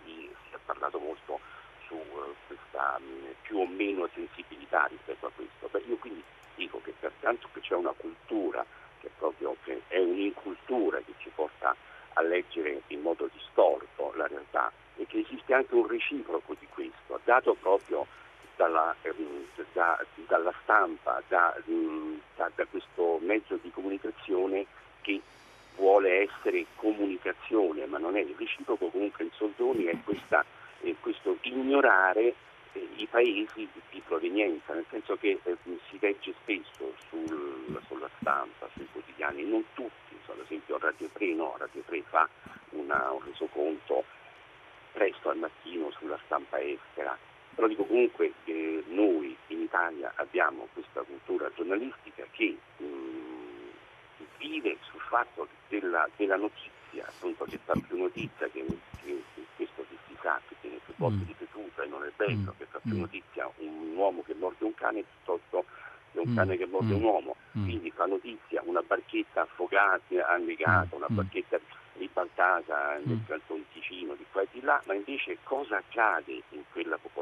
è parlato molto su uh, questa mh, più o meno sensibilità rispetto a questo. Io quindi dico che pertanto che c'è una cultura che proprio che è un'incultura che ci porta a leggere in modo distorto la realtà e che esiste anche un reciproco di questo, dato proprio dalla, ehm, da, dalla stampa, da, mm, da, da, questo mezzo di comunicazione che vuole essere comunicazione, ma non è il reciproco, comunque in soldoni è questa, eh, questo ignorare eh, i paesi di provenienza, nel senso che eh, si legge spesso sul, sulla stampa, sui quotidiani, non tutti, so, ad esempio Radio 3 no, Radio 3 fa una, un resoconto presto al mattino sulla stampa estera, però dico comunque che noi in Italia abbiamo questa cultura giornalistica che mh, mm, vive sul fatto della, della, notizia, appunto che fa più notizia che, che, che questo che si sa, che viene più volte mm. ripetuto e non è bello, mm. che fa più mm. notizia un uomo che morde un cane piuttosto che un cane che morde un uomo, quindi fa notizia una barchetta affogata, annegata, una barchetta ribaltata nel mm. canton Ticino, di qua e di là, ma invece cosa accade in quella popolazione?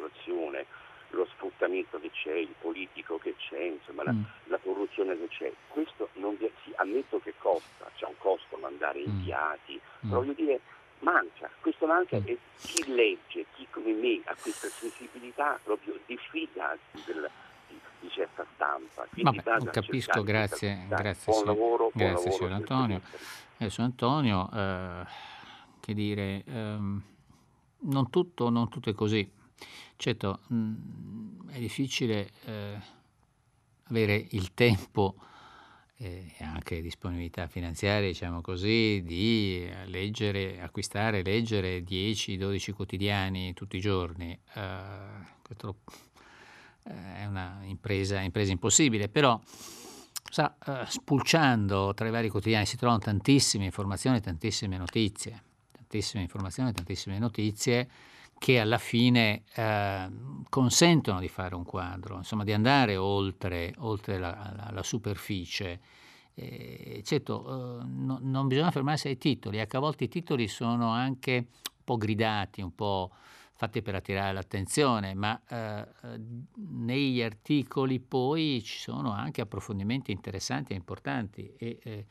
Lo sfruttamento che c'è, il politico che c'è, insomma, la, mm. la, corruzione che c'è. Questo non vi, sì, ammetto che costa, c'è un costo mandare mm. inviati, mm. però voglio dire manca, questo manca mm. e chi legge, chi come me ha questa sensibilità proprio diffida del, di, certa stampa. Quindi Vabbè, capisco, grazie, grazie, buon lavoro, buon grazie lavoro signor Antonio. Adesso Antonio, eh, che dire, ehm, non, tutto, non, tutto, è così. Certo, mh, mm, è difficile eh, avere il tempo e anche disponibilità finanziaria, diciamo così, di leggere, acquistare, leggere 10-12 quotidiani tutti i giorni. Eh, questo è una impresa, impresa impossibile, però sa, uh, spulciando tra i vari quotidiani si trovano tantissime informazioni, tantissime notizie, tantissime informazioni, tantissime notizie che alla fine eh, consentono di fare un quadro, insomma di andare oltre, oltre la, la, la, superficie. Eh, certo, eh, no, non bisogna fermarsi ai titoli, ecco, a volte i titoli sono anche un po' gridati, un po' fatti per attirare l'attenzione, ma eh, negli articoli poi ci sono anche approfondimenti interessanti e importanti e eh,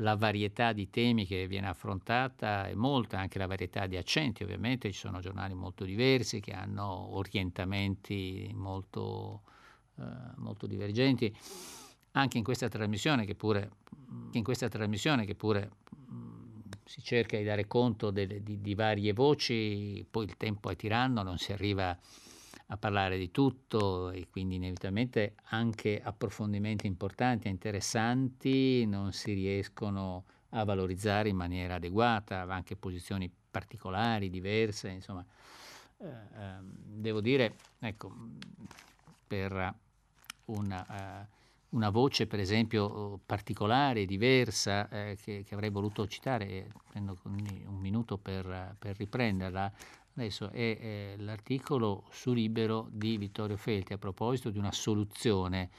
la varietà di temi che viene affrontata è molta, anche la varietà di accenti ovviamente, ci sono giornali molto diversi che hanno orientamenti molto, eh, molto divergenti. Anche in questa trasmissione che pure, trasmissione che pure si cerca di dare conto delle, di, di, varie voci, poi il tempo è tiranno, non si arriva a parlare di tutto e quindi inevitabilmente anche approfondimenti importanti e interessanti non si riescono a valorizzare in maniera adeguata, anche posizioni particolari, diverse, insomma. Eh, ehm, devo dire, ecco, per una... Eh, una voce per esempio particolare, diversa, eh, che, che, avrei voluto citare, prendo un minuto per, per riprenderla, adesso è, è, l'articolo su Libero di Vittorio Felti a proposito di una soluzione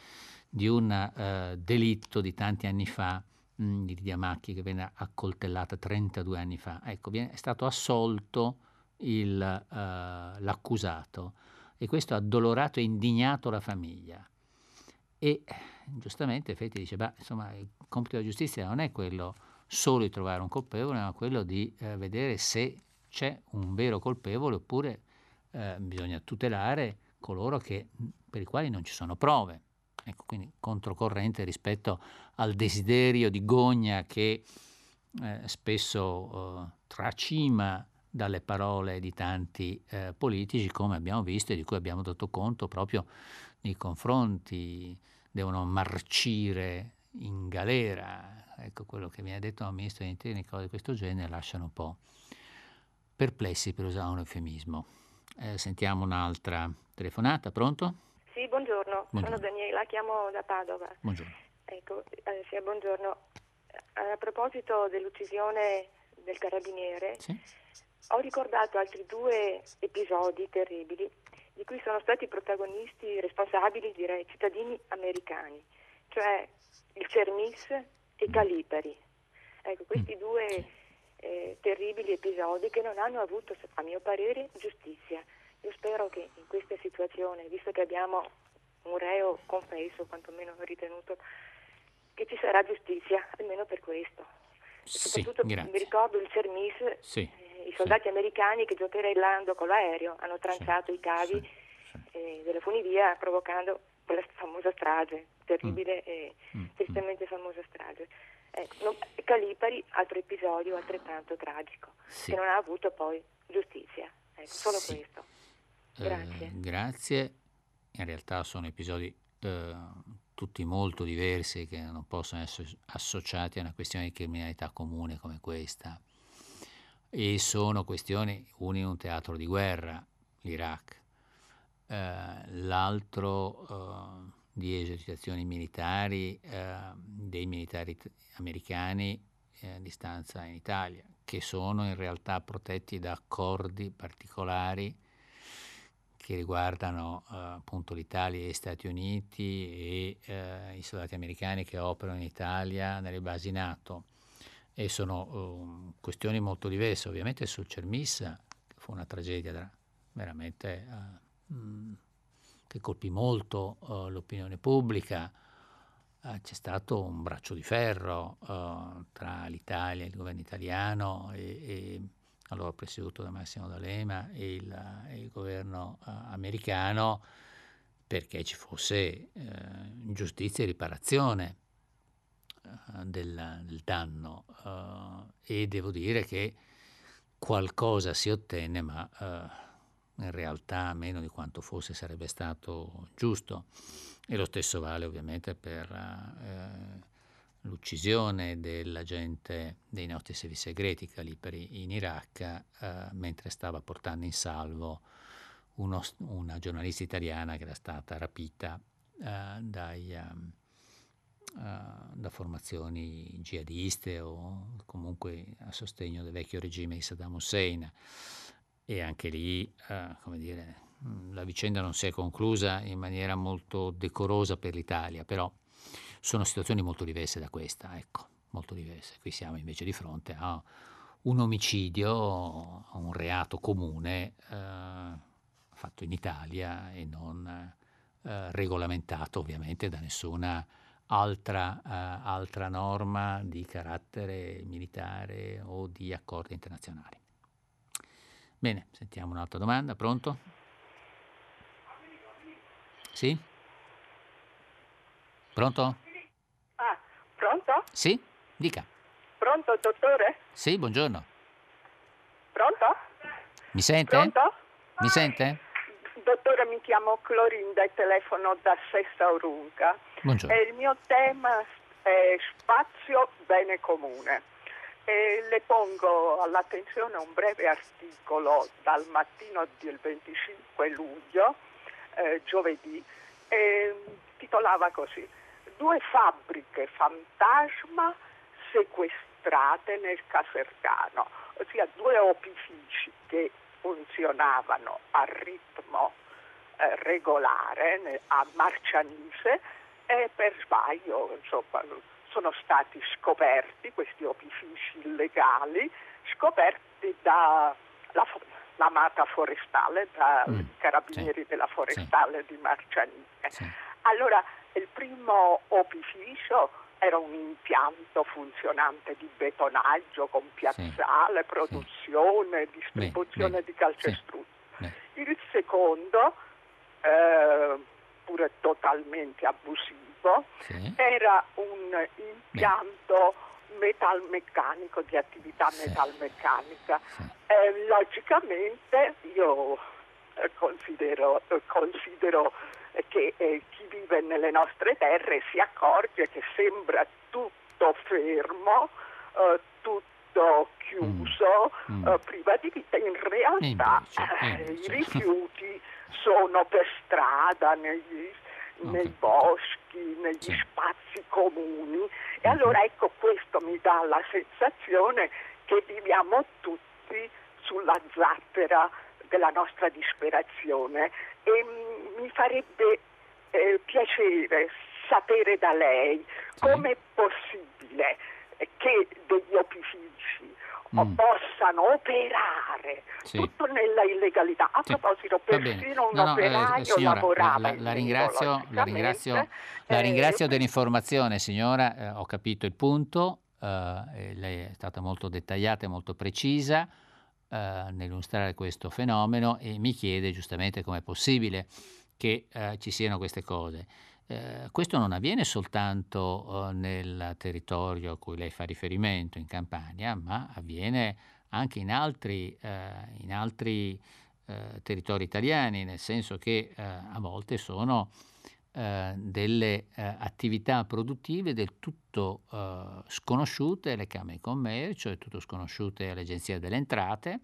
di un uh, delitto di tanti anni fa mh, di Lidia Macchi che venne accoltellata 32 anni fa. Ecco, viene, è stato assolto il, uh, l'accusato e questo ha addolorato e indignato la famiglia. E giustamente Feti dice, beh, insomma, il compito della giustizia non è quello solo di trovare un colpevole, ma quello di eh, vedere se c'è un vero colpevole oppure eh, bisogna tutelare coloro che, per i quali non ci sono prove. Ecco, quindi controcorrente rispetto al desiderio di gogna che eh, spesso eh, tracima dalle parole di tanti eh, politici, come abbiamo visto e di cui abbiamo dato conto proprio nei confronti, devono marcire in galera. Ecco, quello che viene detto dal ministro degli interni, cose di questo genere, lasciano un po' perplessi per usare un eufemismo. Eh, sentiamo un'altra telefonata, pronto? Sì, buongiorno. buongiorno. sono Daniela, chiamo da Padova. Buongiorno. Ecco, eh, sì, buongiorno. A proposito dell'uccisione del carabiniere, sì? ho ricordato altri due episodi terribili di cui sono stati protagonisti responsabili, direi, cittadini americani, cioè il Cermis e Calipari. Ecco, questi mm. due eh, terribili episodi che non hanno avuto, a mio parere, giustizia. Io spero che in questa situazione, visto che abbiamo un reo confesso, quantomeno ritenuto, che ci sarà giustizia, almeno per questo. Sì, soprattutto grazie. mi ricordo il Cermis, sì, eh, i soldati sì. americani che giocherellando con l'aereo hanno tranciato i cavi eh, della funivia provocando quella famosa strage, terribile mm. e mm. tristemente famosa strage. Eh, Calipari, altro episodio altrettanto tragico, che non ha avuto poi giustizia. Ecco, solo questo. Grazie. Eh, grazie. In realtà sono episodi eh, tutti molto diversi che non possono essere associati a una questione di criminalità comune come questa. E sono questioni, uno in un teatro di guerra, l'Iraq, eh, l'altro eh, di esercitazioni militari eh, dei militari t- americani a distanza in Italia, che sono in realtà protetti da accordi particolari che riguardano uh, appunto l'Italia e gli Stati Uniti e uh, i soldati americani che operano in Italia nelle basi NATO e sono uh, questioni molto diverse. Ovviamente sul Cermissa, fu una tragedia veramente mh, mm, che colpì molto l'opinione pubblica, c'è stato un braccio di ferro tra l'Italia, il governo italiano e, e allora presieduto da Massimo D'Alema e il, il governo uh, americano perché ci fosse uh, giustizia e riparazione uh, del, del, danno. E devo dire che qualcosa si ottenne ma in realtà meno di quanto fosse sarebbe stato giusto. E lo stesso vale ovviamente per l'uccisione dell'agente dei nostri servizi segreti Calipari in Iraq eh, mentre stava portando in salvo uno, una giornalista italiana che era stata rapita eh, dai, um, da formazioni jihadiste o comunque a sostegno del vecchio regime di Saddam Hussein e anche lì, uh, come dire, la vicenda non si è conclusa in maniera molto decorosa per l'Italia, però sono situazioni molto diverse da questa, ecco, molto diverse. Qui siamo invece di fronte a un omicidio, a un reato comune eh, fatto in Italia e non eh, regolamentato ovviamente da nessuna altra, eh, altra norma di carattere militare o di accordi internazionali. Bene, sentiamo un'altra domanda, pronto? Sì? Pronto? Pronto? Sì, dica. Pronto, dottore? Sì, buongiorno. Pronto? Mi sente? Pronto? Mi sente? Dottore, mi chiamo Clorinda e telefono da Sessa Orunca. Buongiorno. E il mio tema è spazio bene comune. E le pongo all'attenzione un breve articolo dal mattino del 25 luglio, eh, giovedì, eh, titolava così due fabbriche fantasma sequestrate nel Casertano, ossia due opifici che funzionavano a ritmo eh, regolare a Marcianise e per sbaglio insomma, sono stati scoperti questi opifici illegali, scoperti dalla l'amata forestale, dai mm, carabinieri sì, della forestale sì. di Marcianiche. Sì. Allora, il primo opificio era un impianto funzionante di betonaggio con piazzale, produzione, distribuzione beh, beh, di calcestruzzi. Il secondo, eh, pure totalmente abusivo, era un impianto metalmeccanico, di attività metalmeccanica. Eh, logicamente io eh, considero, eh, considero che eh, chi vive nelle nostre terre si accorge che sembra tutto fermo, eh, tutto chiuso, mm. Mm. priva di vita. In realtà invece, invece. i rifiuti sono per strada, negli, nei boschi, negli spazi comuni. E mm-hmm. allora ecco questo mi dà la sensazione che viviamo tutti sulla zattera della nostra disperazione. E mi farebbe eh, piacere sapere da lei come è possibile che degli opifici mm. possano operare sì. tutto nella illegalità. A sì. proposito, persino un no, no, eh, operaio eh, signora, lavorava. La, la, ringrazio, la, ringrazio, la ringrazio eh, dell'informazione, signora. Eh, ho capito il punto. Eh, lei è stata molto dettagliata e molto precisa eh, nell'illustrare questo fenomeno e mi chiede giustamente come è possibile che ci siano queste cose. Eh, questo non avviene soltanto eh, nel territorio a cui lei fa riferimento, in Campania, ma avviene anche in altri, eh, in altri eh, territori italiani, nel senso che eh, a volte sono delle attività produttive del tutto sconosciute alle Camere di Commercio, del tutto sconosciute alle agenzie delle entrate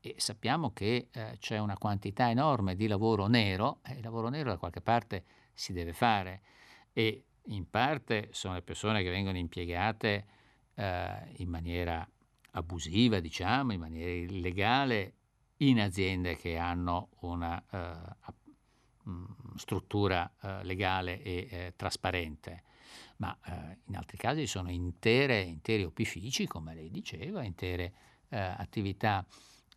e sappiamo che c'è una quantità enorme di lavoro nero e il lavoro nero da qualche parte si deve fare e in parte sono le persone che vengono impiegate eh, in maniera abusiva, diciamo, in maniera illegale, in aziende che hanno una eh, mm, struttura eh, legale e eh, trasparente. Ma eh, in altri casi sono intere, interi opifici, come lei diceva, intere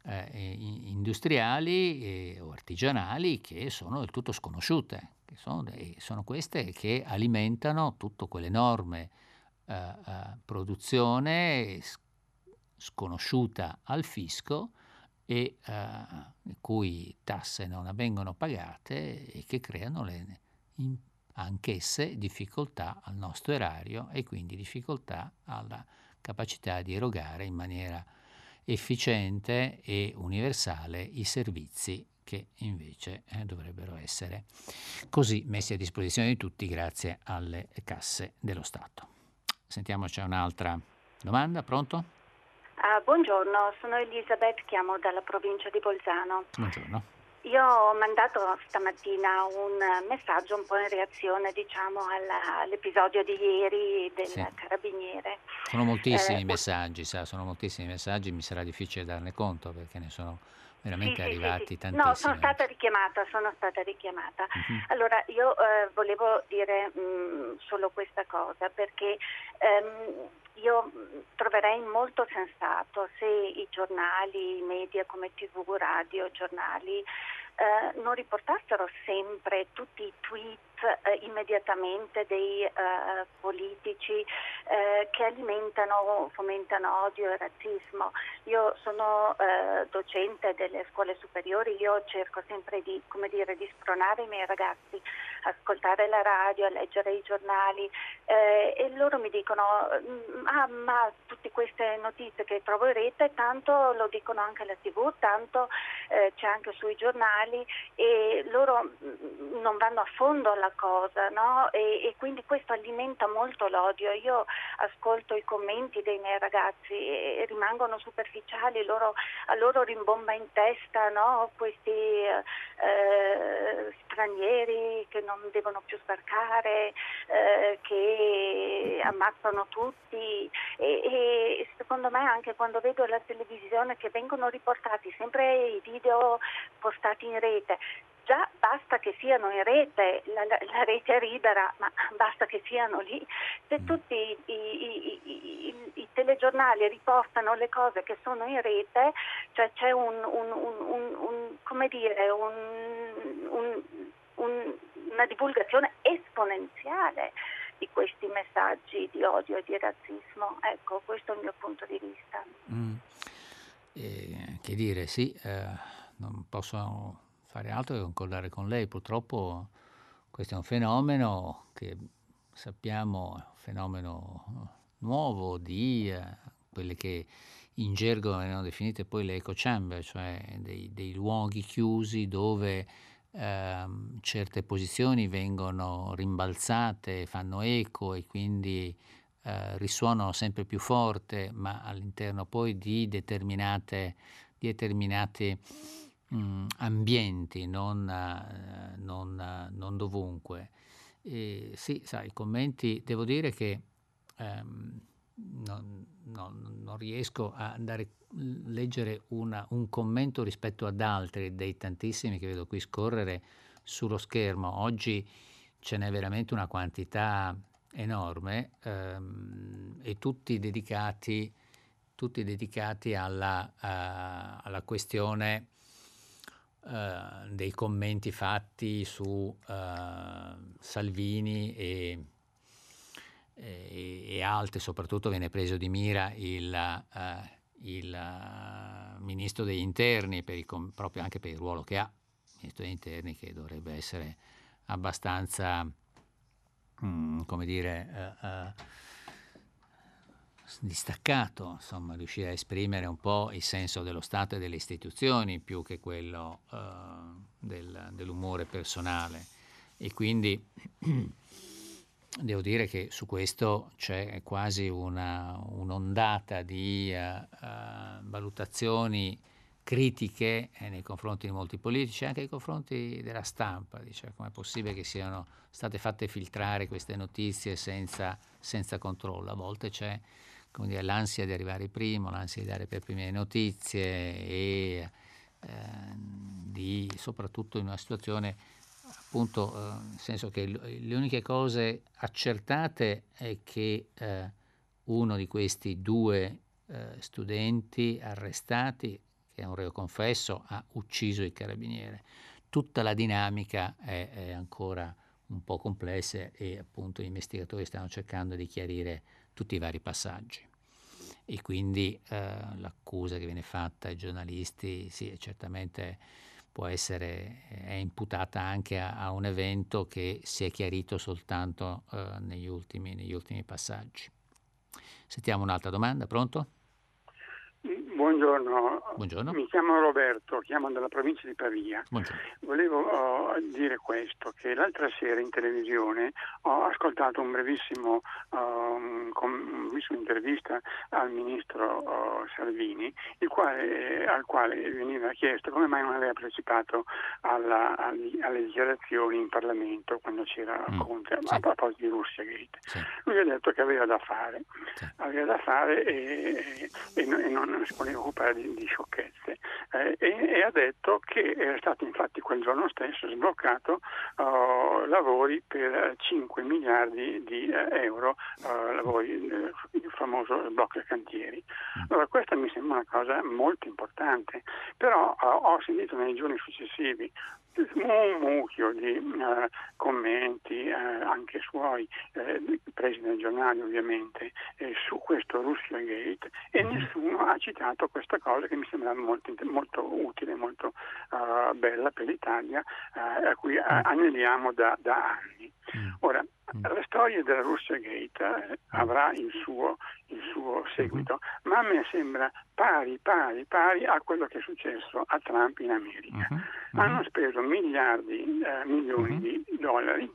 eh, attività industriali o artigianali che sono del tutto sconosciute, che sono, sono queste che alimentano tutta quell'enorme eh, eh, produzione sconosciuta al fisco e eh, cui tasse non vengono pagate e che creano le, in, anch'esse difficoltà al nostro erario e quindi difficoltà alla capacità di erogare in maniera efficiente e universale i servizi che invece eh, dovrebbero essere così messi a disposizione di tutti grazie alle casse dello Stato. Sentiamo, c'è un'altra domanda, pronto? Uh, buongiorno, sono Elisabeth, chiamo dalla provincia di Bolzano. Buongiorno. Io ho mandato stamattina un messaggio un po' in reazione diciamo, alla, all'episodio di ieri del sì. carabiniere. Sono moltissimi eh, messaggi, sa, sono moltissimi messaggi, mi sarà difficile darne conto perché ne sono veramente sì, arrivati sì, sì. tantissimi. No, sono stata richiamata, sono stata richiamata. Uh-huh. Allora, io eh, volevo dire mh, mm, solo questa cosa perché ehm, io troverei molto sensato se i giornali, i media come tv, radio, giornali eh, non riportassero sempre tutti i tweet eh, immediatamente dei eh, politici eh, che alimentano, fomentano odio e razzismo. Io sono eh, docente delle scuole superiori, io cerco sempre di, dire, di spronare i miei ragazzi a ascoltare la radio, a leggere i giornali eh, e loro mi dicono mm, ah, ma tutte queste notizie che trovo in rete tanto lo dicono anche alla tv, tanto c'è anche sui giornali e loro mm, non vanno a fondo alla cosa no? e, e, quindi questo alimenta molto l'odio. Io ascolto i commenti dei miei ragazzi e rimangono superficiali, loro, a loro rimbomba in testa no? questi eh, stranieri che non devono più sbarcare, eh, che ammazzano tutti e, e secondo me anche quando vedo la televisione che vengono riportati sempre i video postati in rete già basta che siano in rete, la, la, la, rete è libera, ma basta che siano lì. Se mm. tutti i, i, i, i, telegiornali riportano le cose che sono in rete, cioè c'è un, un, un, un come dire, una divulgazione esponenziale di questi messaggi di odio e di razzismo. Ecco, questo è il mio punto di vista. Mm. Eh, che dire, sì, eh, non posso fare altro che concordare con lei. Purtroppo questo è un fenomeno che sappiamo è un fenomeno nuovo di eh, quelle che in gergo vengono definite poi le eco chamber, cioè dei, dei luoghi chiusi dove eh, certe posizioni vengono rimbalzate, fanno eco e quindi eh, risuonano sempre più forte, ma all'interno poi di determinate, di determinati mh, ambienti, non, uh, non, uh, non dovunque. E, sì, sai, i commenti, devo dire che um, non, non, riesco a andare leggere una, un commento rispetto ad altri dei tantissimi che vedo qui scorrere sullo schermo. Oggi ce n'è veramente una quantità enorme ehm, e tutti dedicati, tutti dedicati alla, uh, alla questione uh, dei commenti fatti su uh, Salvini e, e, e, altri, soprattutto viene preso di mira il, il ministro degli interni, il, proprio anche per il ruolo che ha, il ministro degli interni che dovrebbe essere abbastanza Mm, come dire, uh, uh, distaccato, insomma, riuscire a esprimere un po' il senso dello Stato e delle istituzioni più che quello uh, del, dell'umore personale. E quindi devo dire che su questo c'è quasi una, un'ondata di valutazioni critiche eh, nei confronti di molti politici, anche nei confronti della stampa. Dice, com'è possibile che siano state fatte filtrare queste notizie senza, senza controllo? A volte c'è dire, l'ansia di arrivare primo, l'ansia di dare per prime notizie e eh, di, soprattutto in una situazione appunto eh, nel senso che le uniche cose accertate è che eh, uno di questi due eh, studenti arrestati che è un reo confesso, ha ucciso il carabiniere. Tutta la dinamica è, è ancora un po' complessa e appunto gli investigatori stanno cercando di chiarire tutti i vari passaggi. E quindi eh, l'accusa che viene fatta ai giornalisti, sì, certamente può essere, è imputata anche a, a un evento che si è chiarito soltanto eh, negli, ultimi, negli ultimi passaggi. Sentiamo un'altra domanda, pronto? Buongiorno. Buongiorno. mi chiamo Roberto, chiamo dalla provincia di Pavia. Buongiorno. Volevo uh, dire questo, che l'altra sera in televisione ho ascoltato un brevissimo, uh, com- brevissima intervista al ministro uh, Salvini, quale, al quale veniva chiesto come mai non aveva partecipato alla, alle, alle, dichiarazioni in Parlamento quando c'era mm. Conte sì. a proposito di Russia Gate. Sì. Lui ha detto che aveva da fare, sì. aveva da fare e, e, e non si occupare di, di sciocchezze eh, e, e, ha detto che era stato infatti quel giorno stesso sbloccato uh, lavori per 5 miliardi di uh, euro, uh, lavori, il famoso sblocco cantieri. Mm. Allora questa mi sembra una cosa molto importante, però ho sentito nei giorni successivi un mucchio di uh, commenti, uh, anche suoi, uh, presi dai giornali ovviamente, su questo Russia Gate e mm-hmm. nessuno ha citato questa cosa che mi sembrava molto, molto utile, molto bella per l'Italia, a cui mm. aneliamo da, da anni. Mm. Ora, Mm. La storia della Russia Gate eh, avrà il suo, il suo, seguito, mm-hmm. ma a me sembra pari, pari, pari a quello che è successo a Trump in America. Mm-hmm. Hanno speso miliardi, eh, milioni di dollari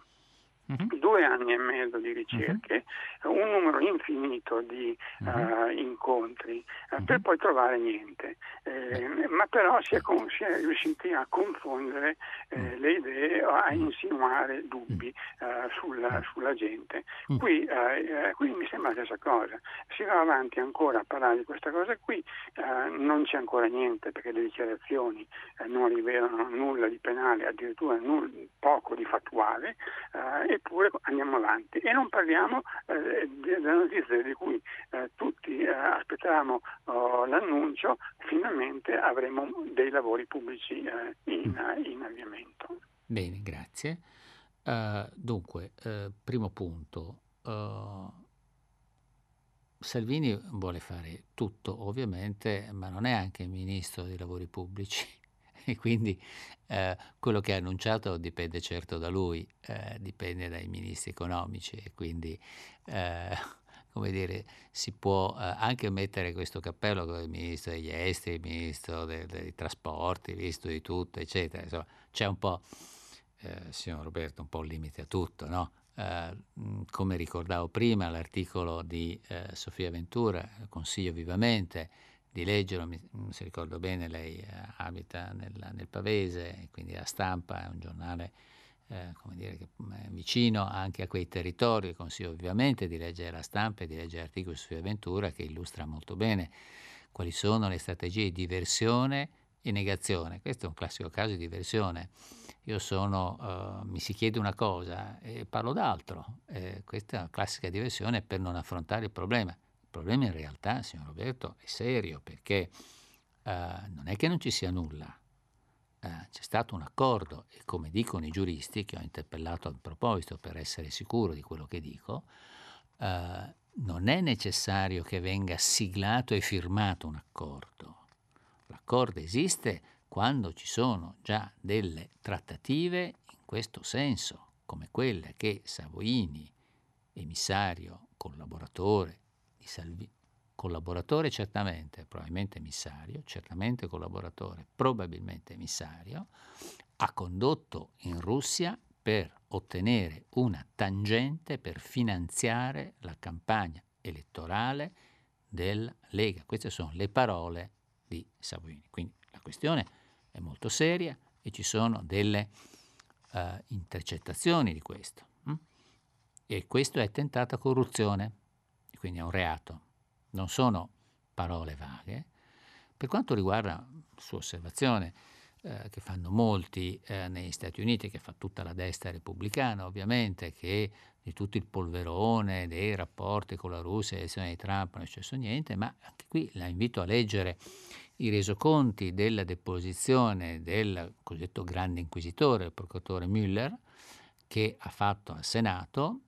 due anni e mezzo di ricerche, un numero infinito di uh, incontri, uh, per poi trovare niente. Eh, ma però si è, con, si è, riusciti a confondere eh, mm. le idee, a insinuare dubbi uh, sulla, sulla, gente. Mm. Qui, eh, qui, mi sembra la stessa cosa. Si va avanti ancora a parlare di questa cosa qui, non c'è ancora niente perché le dichiarazioni non rivelano nulla di penale, addirittura nulla, poco di fattuale eppure andiamo avanti e non parliamo eh, della notizia di cui eh, tutti eh, aspettavamo oh, l'annuncio, finalmente avremo dei lavori pubblici eh, in, mm. in, avviamento. Bene, grazie. Uh, dunque, uh, primo punto. Salvini vuole fare tutto, ovviamente, ma non è anche ministro dei lavori pubblici e quindi eh, quello che ha annunciato dipende certo da lui, eh, dipende dai ministri economici e quindi eh, come dire, si può eh, anche mettere questo cappello come il ministro degli esteri, il ministro dei, dei trasporti, il ministro di tutto, eccetera. Insomma, c'è un po', eh, signor Roberto, un po' un limite a tutto, no? Uh, come ricordavo prima, l'articolo di uh, Sofia Ventura, consiglio vivamente, di leggerlo, mi, se ricordo bene lei eh, abita nel, nel, Pavese, quindi la stampa è un giornale eh, come dire, che è vicino anche a quei territori, consiglio ovviamente di leggere la stampa e di leggere articoli su Ventura che illustra molto bene quali sono le strategie di diversione e negazione. Questo è un classico caso di diversione. Io sono, uh, mi si chiede una cosa e parlo d'altro. Eh, questa è una classica diversione per non affrontare il problema problema in realtà, signor Roberto, è serio perché uh, non è che non ci sia nulla. Uh, c'è stato un accordo e come dicono i giuristi che ho interpellato a proposito per essere sicuro di quello che dico, uh, non è necessario che venga siglato e firmato un accordo. L'accordo esiste quando ci sono già delle trattative in questo senso, come quelle che Savoini, emissario, collaboratore di Salvini, collaboratore certamente, probabilmente emissario, certamente collaboratore, probabilmente emissario, ha condotto in Russia per ottenere una tangente per finanziare la campagna elettorale della Lega. Queste sono le parole di Salvini. Quindi la questione è molto seria e ci sono delle uh, intercettazioni di questo. Hm? E questo è tentata corruzione quindi è un reato, non sono parole vaghe. Per quanto riguarda la sua osservazione, eh, che fanno molti eh, negli Stati Uniti, che fa tutta la destra repubblicana ovviamente, che di tutto il polverone dei rapporti con la Russia e l'elezione di Trump non è successo niente, ma anche qui la invito a leggere i resoconti della deposizione del cosiddetto grande inquisitore, il procuratore Müller, che ha fatto al Senato,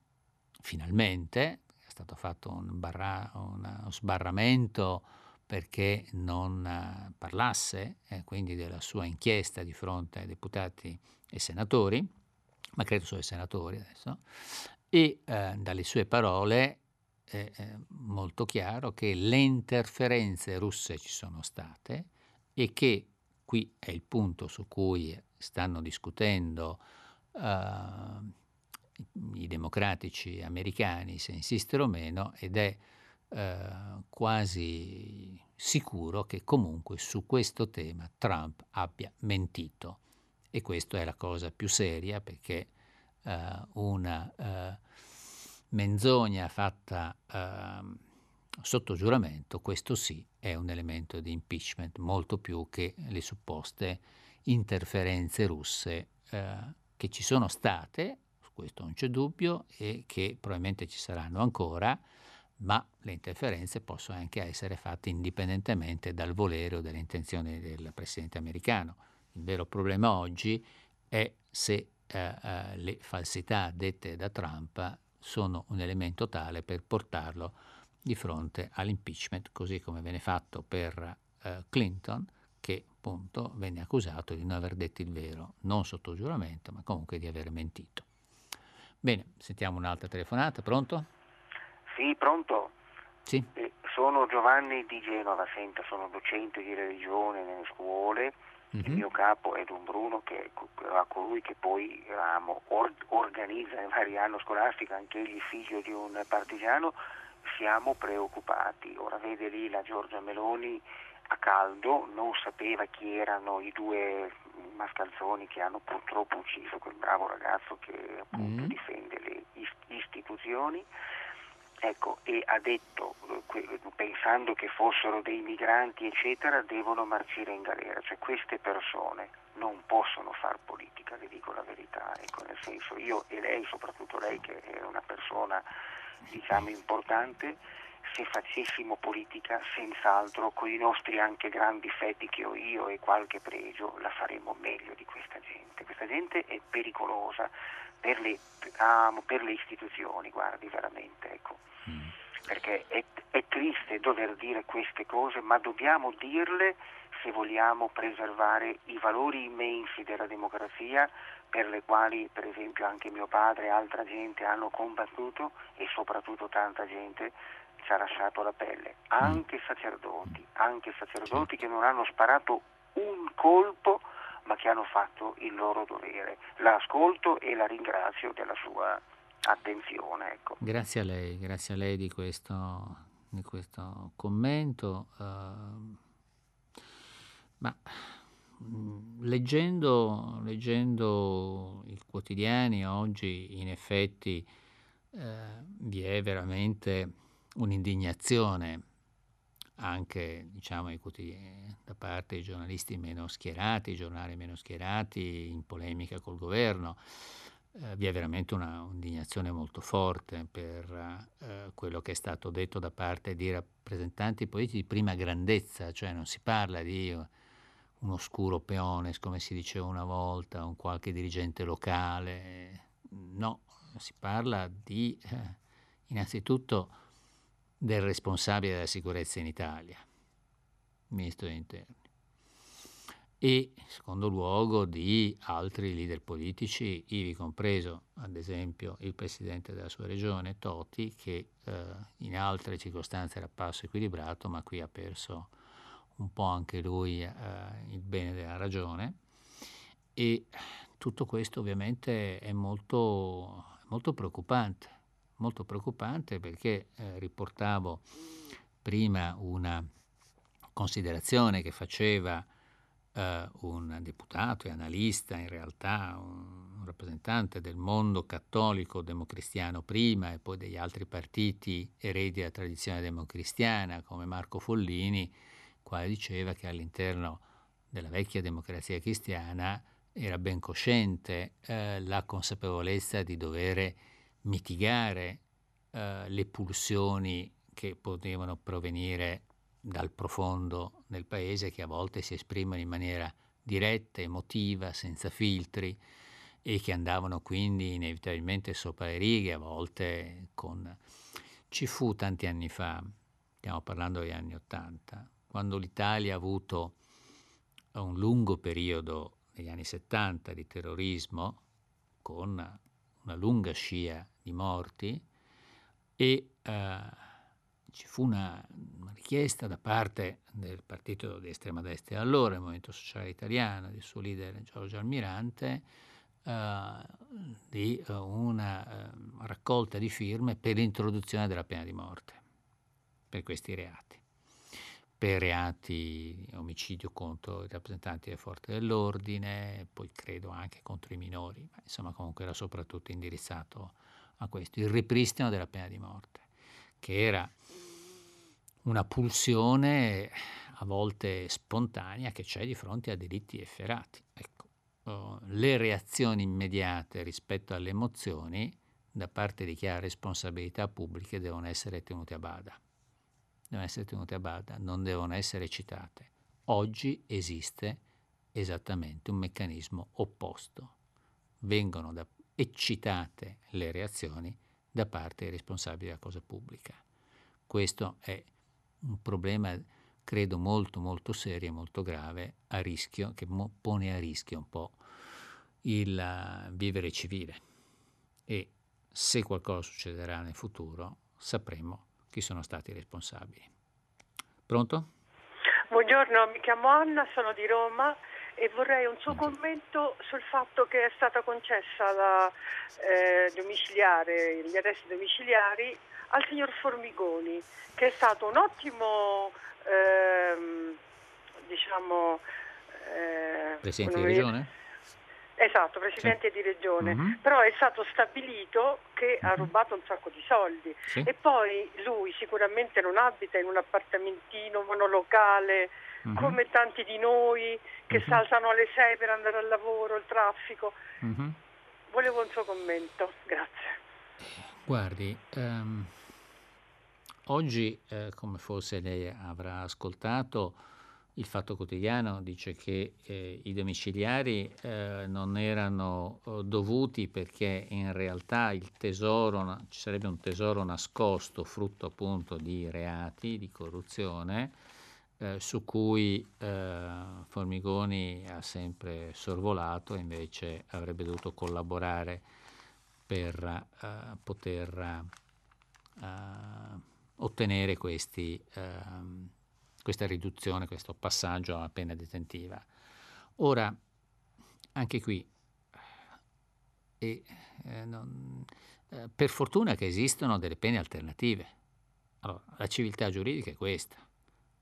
finalmente, stato fatto un, barra, uno sbarramento perché non uh, parlasse eh, quindi della sua inchiesta di fronte ai deputati e senatori, ma credo solo ai senatori adesso, e eh, dalle sue parole è, è molto chiaro che le interferenze russe ci sono state e che qui è il punto su cui stanno discutendo uh, i democratici americani se insistere o meno ed è eh, quasi sicuro che comunque su questo tema Trump abbia mentito. E questa è la cosa più seria perché eh, una eh, menzogna fatta ehm, sotto giuramento, questo sì è un elemento di impeachment molto più che le supposte interferenze russe eh, che ci sono state questo non c'è dubbio e che probabilmente ci saranno ancora, ma le interferenze possono anche essere fatte indipendentemente dal volere o dalle intenzioni del Presidente americano. Il vero problema oggi è se eh, eh, le falsità dette da Trump sono un elemento tale per portarlo di fronte all'impeachment, così come viene fatto per eh, Clinton, che appunto venne accusato di non aver detto il vero, non sotto giuramento, ma comunque di aver mentito. Bene, sentiamo un'altra telefonata, pronto? Sì, pronto. Sì. Eh, sono Giovanni di Genova, senta, sono docente di religione nelle scuole Mm-hmm. Il mhm. mio capo è Don Bruno, che era colui che poi um, or- organizza in vari anni scolastico, anche egli figlio di un partigiano, siamo preoccupati. Ora vede lì la Giorgia Meloni a caldo, non sapeva chi erano i due mascalzoni che hanno purtroppo ucciso quel bravo ragazzo che appunto mm. difende le istituzioni. Ecco, e ha detto, pensando che fossero dei migranti, eccetera, devono marcire in galera. Cioè queste persone non possono fare politica, le dico la verità. Ecco, nel senso, io e lei, soprattutto lei che è una persona diciamo importante, se facessimo politica senz'altro con i nostri anche grandi difetti che ho io e qualche pregio la faremmo meglio di questa gente. Questa gente è pericolosa per le, per le istituzioni, guardi veramente, ecco. mm. perché è, è triste dover dire queste cose, ma dobbiamo dirle se vogliamo preservare i valori immensi della democrazia per le quali per esempio anche mio padre e altra gente hanno combattuto e soprattutto tanta gente ci ha lasciato la pelle, anche sacerdoti, anche sacerdoti che non hanno sparato un colpo ma che hanno fatto il loro dovere. L'ascolto e la ringrazio della sua attenzione. Ecco. Grazie a lei, grazie a lei di questo, di questo commento. Uh, ma mm, leggendo, leggendo, i quotidiani oggi, in effetti, uh, vi è veramente un'indignazione anche diciamo, da parte dei giornalisti meno schierati, giornali meno schierati, in polemica col governo. Eh, vi è veramente una indignazione molto forte per eh, quello che è stato detto da parte di rappresentanti politici di prima grandezza, cioè non si parla di un oscuro peone, come si diceva una volta, un qualche dirigente locale, no, si parla di eh, innanzitutto del responsabile della sicurezza in Italia, ministro degli interni, e in secondo luogo di altri leader politici, ivi compreso ad esempio il presidente della sua regione, Toti, che eh, in altre circostanze era passo equilibrato, ma qui ha perso un po' anche lui eh, il bene della ragione. E tutto questo ovviamente è molto, molto preoccupante molto preoccupante perché eh, riportavo prima una considerazione che faceva eh, un deputato e analista, in realtà un, rappresentante del mondo cattolico democristiano prima e poi degli altri partiti eredi della tradizione democristiana come Marco Follini, quale diceva che all'interno della vecchia democrazia cristiana era ben cosciente eh, la consapevolezza di dover mitigare eh, le pulsioni che potevano provenire dal profondo del paese che a volte si esprimono in maniera diretta, emotiva, senza filtri e che andavano quindi inevitabilmente sopra le righe, a volte con... Ci fu tanti anni fa, stiamo parlando degli anni Ottanta, quando l'Italia ha avuto un lungo periodo negli anni 70 di terrorismo con una lunga scia di morti e eh, ci fu una, una, richiesta da parte del partito di estrema destra. Allora, il Movimento Sociale Italiano, del suo leader Giorgio Almirante, eh, di uh, una uh, raccolta di firme per l'introduzione della pena di morte per questi reati per reati di omicidio contro i rappresentanti delle forze dell'ordine, poi credo anche contro i minori, ma insomma comunque era soprattutto indirizzato a questo, il ripristino della pena di morte, che era una pulsione a volte spontanea che c'è di fronte a delitti efferati. Ecco, oh, le reazioni immediate rispetto alle emozioni da parte di chi ha responsabilità pubbliche devono essere tenute a bada devono essere tenute a bada, non devono essere citate. Oggi esiste esattamente un meccanismo opposto. Vengono da, eccitate le reazioni da parte dei responsabili della cosa pubblica. Questo è un problema, credo, molto molto serio e molto grave, a rischio, che pone a rischio un po' il uh, vivere civile. E se qualcosa succederà nel futuro, sapremo chi sono stati i responsabili. Pronto? Buongiorno, mi chiamo Anna, sono di Roma e vorrei un suo commento sul fatto che è stata concessa la eh, domiciliare, gli arresti domiciliari al signor Formigoni, che è stato un ottimo ehm, diciamo eh, Presidente di regione? Esatto, presidente sì. di regione, mm-hmm. però è stato stabilito che mm-hmm. ha rubato un sacco di soldi sì. e poi lui sicuramente non abita in un appartamentino monolocale mm-hmm. come tanti di noi che mm-hmm. saltano alle 6 per andare al lavoro, il traffico. Mm-hmm. Volevo un suo commento, grazie. Guardi, um, oggi, eh, come forse lei avrà ascoltato, il Fatto Quotidiano dice che eh, i domiciliari eh, non erano eh, dovuti perché in realtà il tesoro, ci sarebbe un tesoro nascosto frutto appunto di reati, di corruzione, eh, su cui eh, Formigoni ha sempre sorvolato e invece avrebbe dovuto collaborare per poter ottenere questi ehm, questa riduzione, questo passaggio alla pena detentiva. Ora, anche qui, e, eh, non, eh, per fortuna che esistono delle pene alternative. Allora, la civiltà giuridica è questa,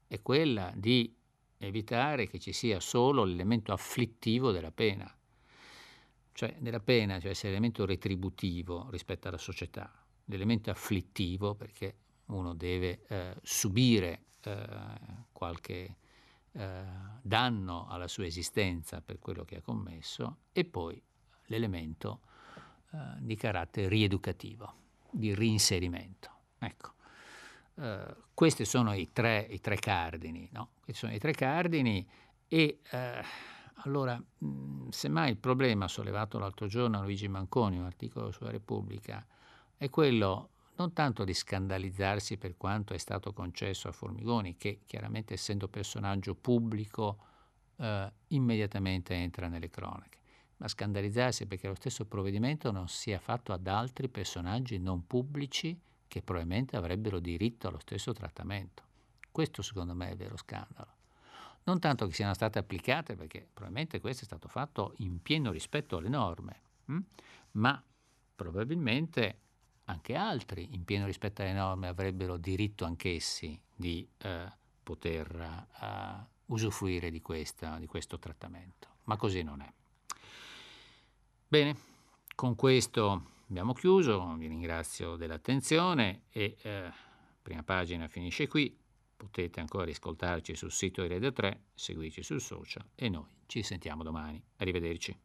è quella di evitare che ci sia solo l'elemento afflittivo della pena. Cioè, nella pena deve essere l'elemento retributivo rispetto alla società, l'elemento afflittivo perché uno deve eh, subire eh, qualche eh, danno alla sua esistenza per quello che ha commesso e poi l'elemento eh, di carattere rieducativo, di reinserimento. Ecco. Uh, questi sono i tre, i tre cardini, no? Questi sono i tre cardini e uh, allora, mh, semmai il problema sollevato l'altro giorno a Luigi Manconi, un articolo sulla Repubblica, è quello non tanto di scandalizzarsi per quanto è stato concesso a Formigoni, che chiaramente essendo personaggio pubblico eh, immediatamente entra nelle cronache, ma scandalizzarsi perché lo stesso provvedimento non sia fatto ad altri personaggi non pubblici che probabilmente avrebbero diritto allo stesso trattamento. Questo secondo me è il vero scandalo. Non tanto che siano state applicate, perché probabilmente questo è stato fatto in pieno rispetto alle norme, hm? ma probabilmente anche altri, in pieno rispetto alle norme, avrebbero diritto anch'essi di eh, poter uh, usufruire di, questa, di questo trattamento. Ma così non è. Bene, con questo abbiamo chiuso, vi ringrazio dell'attenzione e eh, prima pagina finisce qui. Potete ancora ascoltarci sul sito di Radio 3, seguirci sul social e noi ci sentiamo domani. Arrivederci.